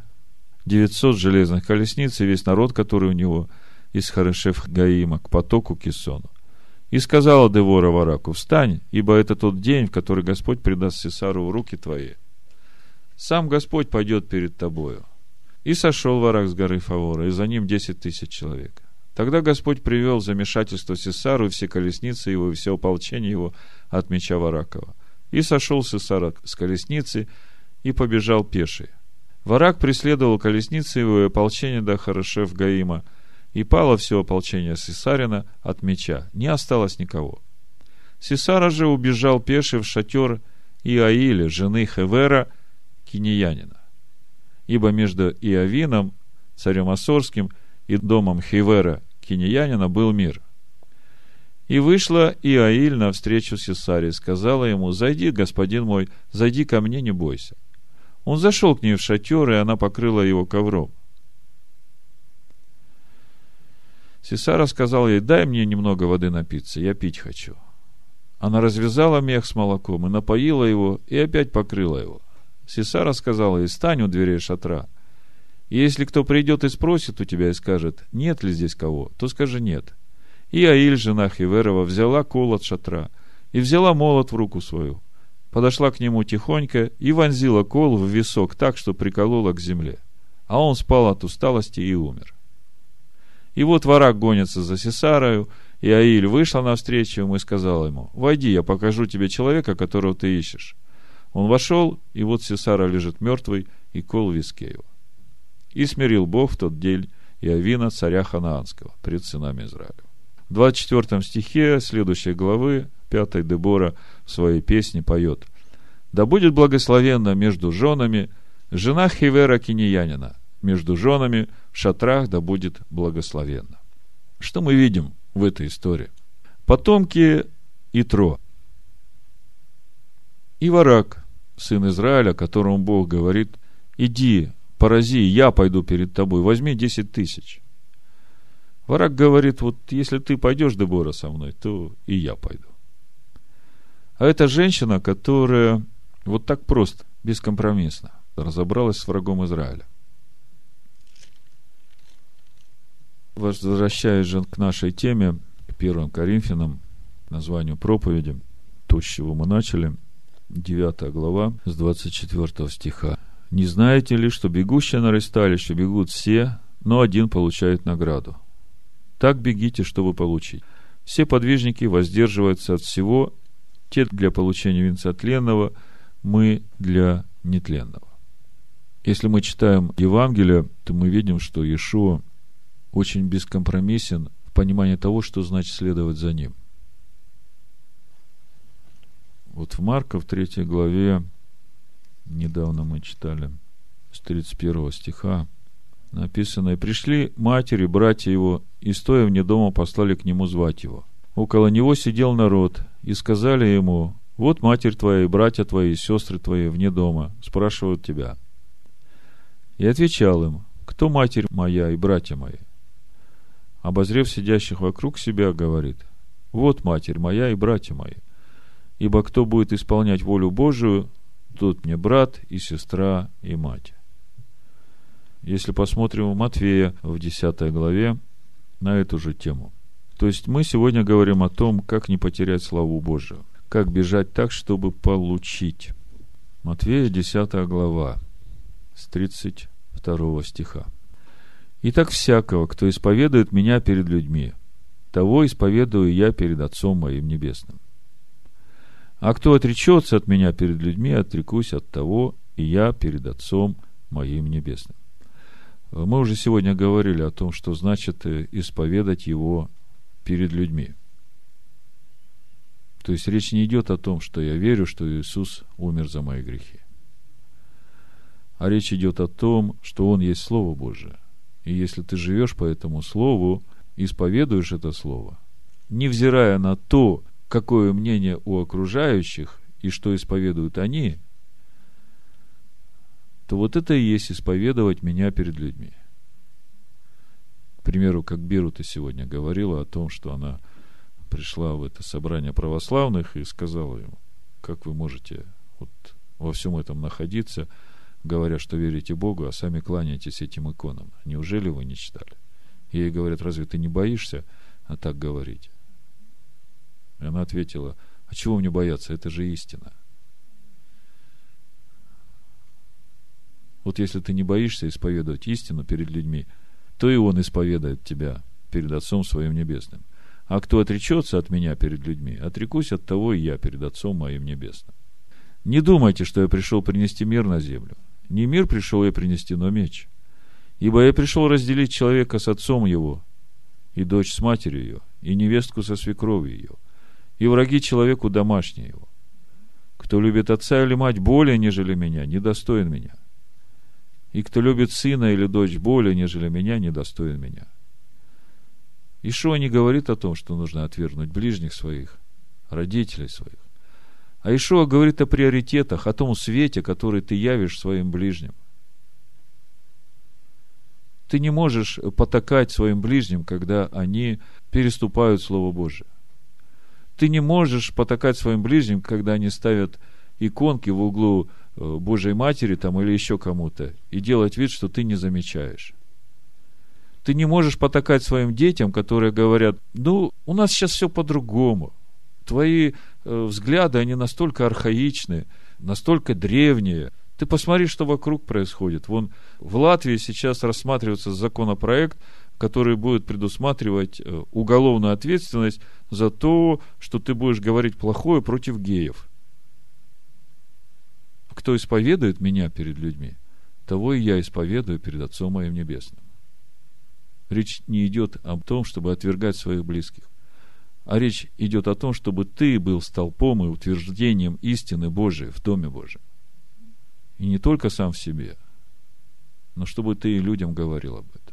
900 железных колесниц и весь народ, который у него из Харышев Гаима к потоку Кисону. И сказала Девора Вараку, встань, ибо это тот день, в который Господь предаст Сесару в руки твои. Сам Господь пойдет перед тобою. И сошел Варак с горы Фавора, и за ним десять тысяч человек. Тогда Господь привел замешательство Сесару и все колесницы его, и все ополчение его от меча Варакова. И сошел Сесар с колесницы, и побежал пеший. Варак преследовал колесницы его и ополчение до Хорошев Гаима, и пало все ополчение Сесарина от меча, не осталось никого. Сесара же убежал пеший в шатер Иаиля, жены Хевера, кинеянина. Ибо между Иовином, царем Асорским, и домом Хивера, кинеянина, был мир. И вышла Иаиль навстречу Сесаре, сказала ему, «Зайди, господин мой, зайди ко мне, не бойся». Он зашел к ней в шатер, и она покрыла его ковром. Сесара сказал ей, дай мне немного воды напиться, я пить хочу. Она развязала мех с молоком и напоила его, и опять покрыла его. Сесара сказала ей, стань у дверей шатра. Если кто придет и спросит у тебя и скажет, нет ли здесь кого, то скажи нет. И Аиль, жена Хиверова, взяла кол от шатра и взяла молот в руку свою. Подошла к нему тихонько и вонзила кол в висок так, что приколола к земле. А он спал от усталости и умер. И вот ворак гонится за Сесарою, и Аиль вышла навстречу ему и сказала ему, «Войди, я покажу тебе человека, которого ты ищешь». Он вошел, и вот Сесара лежит мертвый, и кол в виске его. И смирил Бог в тот день Иовина, царя Ханаанского, пред сынами Израиля. В 24 стихе следующей главы 5 Дебора в своей песне поет «Да будет благословенно между женами жена Хивера Киньянина, между женами в шатрах да будет благословенно». Что мы видим в этой истории? Потомки Итро. И Варак, сын Израиля, которому Бог говорит, иди, порази, я пойду перед тобой, возьми десять тысяч. Варак говорит, вот если ты пойдешь, Дебора, со мной, то и я пойду. А это женщина, которая вот так просто, бескомпромиссно разобралась с врагом Израиля. Возвращаясь же к нашей теме, к первым Коринфянам, названию проповеди, то, с чего мы начали, 9 глава, с 24 стиха. «Не знаете ли, что бегущие на ресталище бегут все, но один получает награду? Так бегите, чтобы получить. Все подвижники воздерживаются от всего, те для получения венца тленного, мы для нетленного. Если мы читаем Евангелие, то мы видим, что Иешуа очень бескомпромиссен в понимании того, что значит следовать за ним. Вот в Марка, в третьей главе, недавно мы читали, с 31 стиха написано, «И пришли матери, братья его, и, стоя вне дома, послали к нему звать его. Около него сидел народ, и сказали ему, вот матерь твоя и братья твои, и сестры твои вне дома, спрашивают тебя. И отвечал им, кто матерь моя и братья мои? Обозрев сидящих вокруг себя, говорит, вот матерь моя и братья мои. Ибо кто будет исполнять волю Божию, тот мне брат и сестра и мать. Если посмотрим в Матфея в 10 главе на эту же тему. То есть мы сегодня говорим о том, как не потерять славу Божию, как бежать так, чтобы получить. Матфея 10 глава с 32 стиха. «Итак, всякого, кто исповедует меня перед людьми, того исповедую я перед Отцом моим Небесным. А кто отречется от меня перед людьми, отрекусь от того, и я перед Отцом моим Небесным. Мы уже сегодня говорили о том, что значит э, исповедать его перед людьми. То есть речь не идет о том, что я верю, что Иисус умер за мои грехи. А речь идет о том, что Он есть Слово Божие. И если ты живешь по этому Слову, исповедуешь это Слово, невзирая на то, какое мнение у окружающих и что исповедуют они, то вот это и есть исповедовать меня перед людьми. К примеру, как Бирута сегодня говорила о том, что она пришла в это собрание православных и сказала ему, как вы можете вот во всем этом находиться, говоря, что верите Богу, а сами кланяетесь этим иконам. Неужели вы не читали? ей говорят, разве ты не боишься а так говорить? И она ответила, а чего мне бояться, это же истина. Вот если ты не боишься исповедовать истину перед людьми, то и он исповедает тебя перед Отцом Своим Небесным. А кто отречется от меня перед людьми, отрекусь от того и я перед Отцом Моим Небесным. Не думайте, что я пришел принести мир на землю. Не мир пришел я принести, но меч. Ибо я пришел разделить человека с отцом его, и дочь с матерью ее, и невестку со свекровью ее, и враги человеку домашние его. Кто любит отца или мать более, нежели меня, недостоин меня. И кто любит сына или дочь более, нежели меня, недостоин меня. Ишуа не говорит о том, что нужно отвергнуть ближних своих, родителей своих. А Ишуа говорит о приоритетах, о том свете, который ты явишь своим ближним. Ты не можешь потакать своим ближним, когда они переступают Слово Божие. Ты не можешь потакать своим ближним, когда они ставят иконки в углу э, Божьей Матери там или еще кому-то, и делать вид, что ты не замечаешь. Ты не можешь потакать своим детям, которые говорят, ну, у нас сейчас все по-другому. Твои э, взгляды, они настолько архаичны, настолько древние. Ты посмотри, что вокруг происходит. Вон в Латвии сейчас рассматривается законопроект, который будет предусматривать э, уголовную ответственность за то, что ты будешь говорить плохое против геев. Кто исповедует меня перед людьми, того и я исповедую перед Отцом моим Небесным. Речь не идет о том, чтобы отвергать своих близких, а речь идет о том, чтобы ты был столпом и утверждением истины Божией в Доме Божьем. И не только сам в себе, но чтобы ты и людям говорил об этом.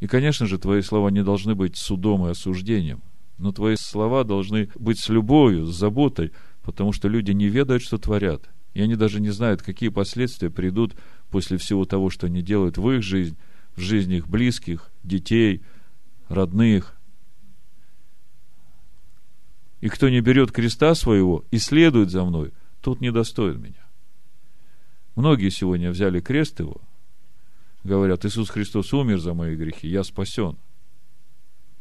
И, конечно же, твои слова не должны быть судом и осуждением, но твои слова должны быть с любовью, с заботой, потому что люди не ведают, что творят. И они даже не знают, какие последствия придут после всего того, что они делают в их жизнь, в жизни их близких, детей, родных. И кто не берет креста своего и следует за мной, тот недостоин меня. Многие сегодня взяли крест его – говорят, Иисус Христос умер за мои грехи, я спасен.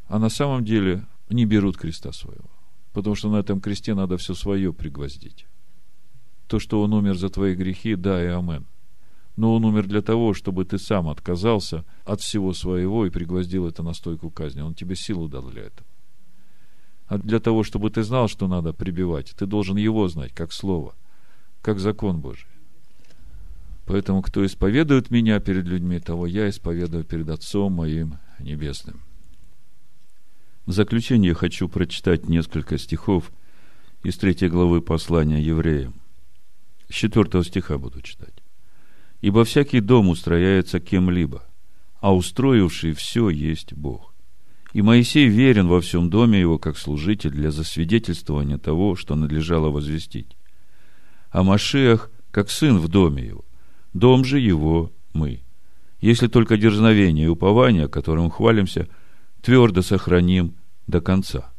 А на самом деле не берут креста своего. Потому что на этом кресте надо все свое пригвоздить. То, что Он умер за твои грехи, да и амен. Но Он умер для того, чтобы ты сам отказался от всего своего и пригвоздил это на стойку казни. Он тебе силу дал для этого. А для того, чтобы ты знал, что надо прибивать, ты должен Его знать, как Слово, как закон Божий. Поэтому, кто исповедует меня перед людьми, того я исповедую перед Отцом моим Небесным. В заключение хочу прочитать несколько стихов из третьей главы послания евреям. С четвертого стиха буду читать. Ибо всякий дом устрояется кем-либо, а устроивший все есть Бог. И Моисей верен во всем доме его, как служитель для засвидетельствования того, что надлежало возвестить. А Машиах, как сын в доме его, дом же его мы. Если только дерзновение и упование, которым хвалимся, твердо сохраним до конца.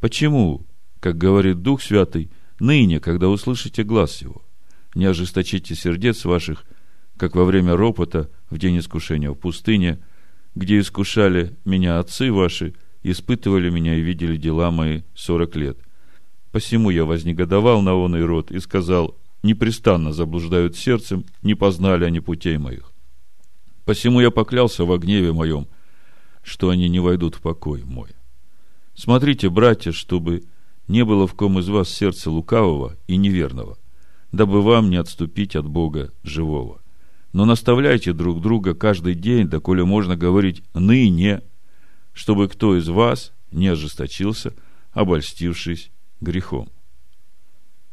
Почему, как говорит Дух Святый, ныне, когда услышите глаз его, не ожесточите сердец ваших, как во время ропота в день искушения в пустыне, где искушали меня отцы ваши, испытывали меня и видели дела мои сорок лет. Посему я вознегодовал на он и род и сказал, непрестанно заблуждают сердцем, не познали они путей моих. Посему я поклялся во гневе моем, что они не войдут в покой мой. Смотрите, братья, чтобы не было в ком из вас сердца лукавого и неверного, дабы вам не отступить от Бога живого. Но наставляйте друг друга каждый день, доколе можно говорить «ныне», чтобы кто из вас не ожесточился, обольстившись грехом.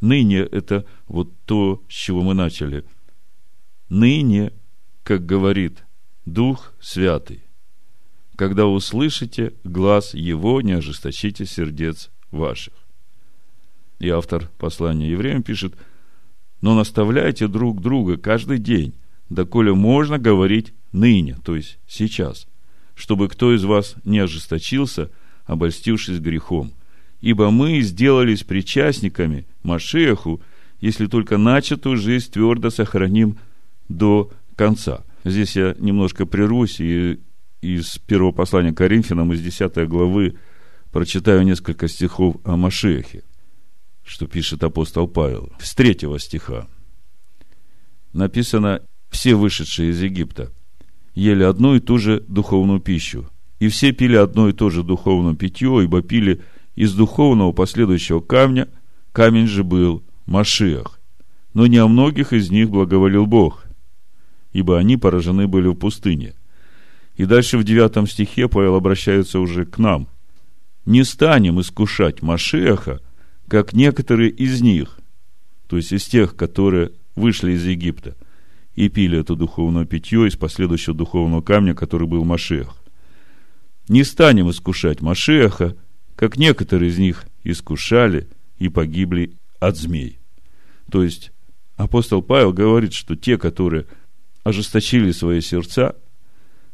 Ныне – это вот то, с чего мы начали. Ныне, как говорит Дух Святый, когда услышите глаз Его, не ожесточите сердец ваших. И автор послания евреям пишет, но наставляйте друг друга каждый день, доколе можно говорить ныне, то есть сейчас, чтобы кто из вас не ожесточился, обольстившись грехом. Ибо мы сделались причастниками Машеху, если только начатую жизнь твердо сохраним до конца. Здесь я немножко прервусь и из первого послания Коринфянам, из 10 главы, прочитаю несколько стихов о Машехе, что пишет апостол Павел. С третьего стиха написано «Все вышедшие из Египта ели одну и ту же духовную пищу, и все пили одно и то же духовное питье, ибо пили из духовного последующего камня, камень же был Машиах. Но не о многих из них благоволил Бог, ибо они поражены были в пустыне. И дальше в девятом стихе Павел обращается уже к нам. Не станем искушать Машеха, как некоторые из них, то есть из тех, которые вышли из Египта и пили это духовное питье из последующего духовного камня, который был Машех. Не станем искушать Машеха, как некоторые из них искушали и погибли от змей. То есть апостол Павел говорит, что те, которые ожесточили свои сердца –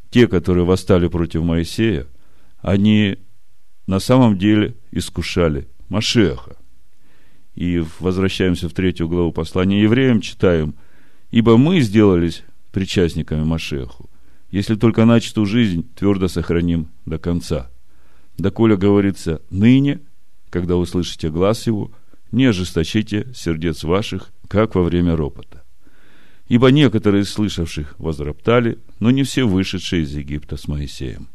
те, которые восстали против Моисея, они на самом деле искушали Машеха. И возвращаемся в третью главу послания евреям, читаем, «Ибо мы сделались причастниками Машеху, если только начатую жизнь твердо сохраним до конца. Доколе говорится ныне, когда услышите глаз его, не ожесточите сердец ваших, как во время ропота. Ибо некоторые из слышавших возроптали, но не все вышедшие из Египта с Моисеем.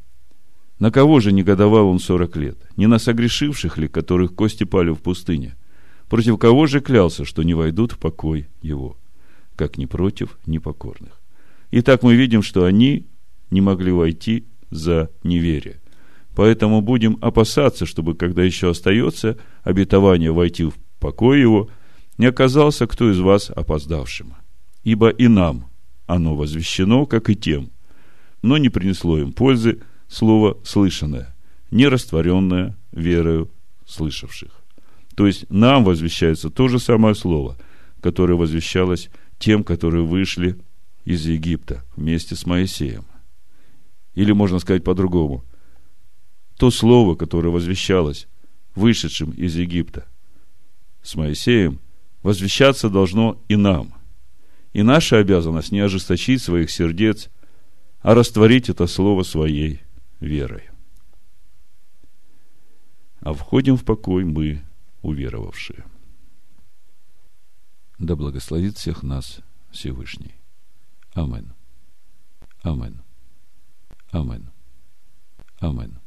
На кого же негодовал он сорок лет? Не на согрешивших ли, которых кости пали в пустыне? Против кого же клялся, что не войдут в покой его? Как ни против непокорных. Итак, мы видим, что они не могли войти за неверие. Поэтому будем опасаться, чтобы, когда еще остается обетование войти в покой его, не оказался кто из вас опоздавшим ибо и нам оно возвещено, как и тем, но не принесло им пользы слово слышанное, не растворенное верою слышавших. То есть нам возвещается то же самое слово, которое возвещалось тем, которые вышли из Египта вместе с Моисеем. Или можно сказать по-другому. То слово, которое возвещалось вышедшим из Египта с Моисеем, возвещаться должно и нам – и наша обязанность не ожесточить своих сердец, а растворить это слово своей верой. А входим в покой мы, уверовавшие. Да благословит всех нас Всевышний. Амин. Амин. Амин. Амин.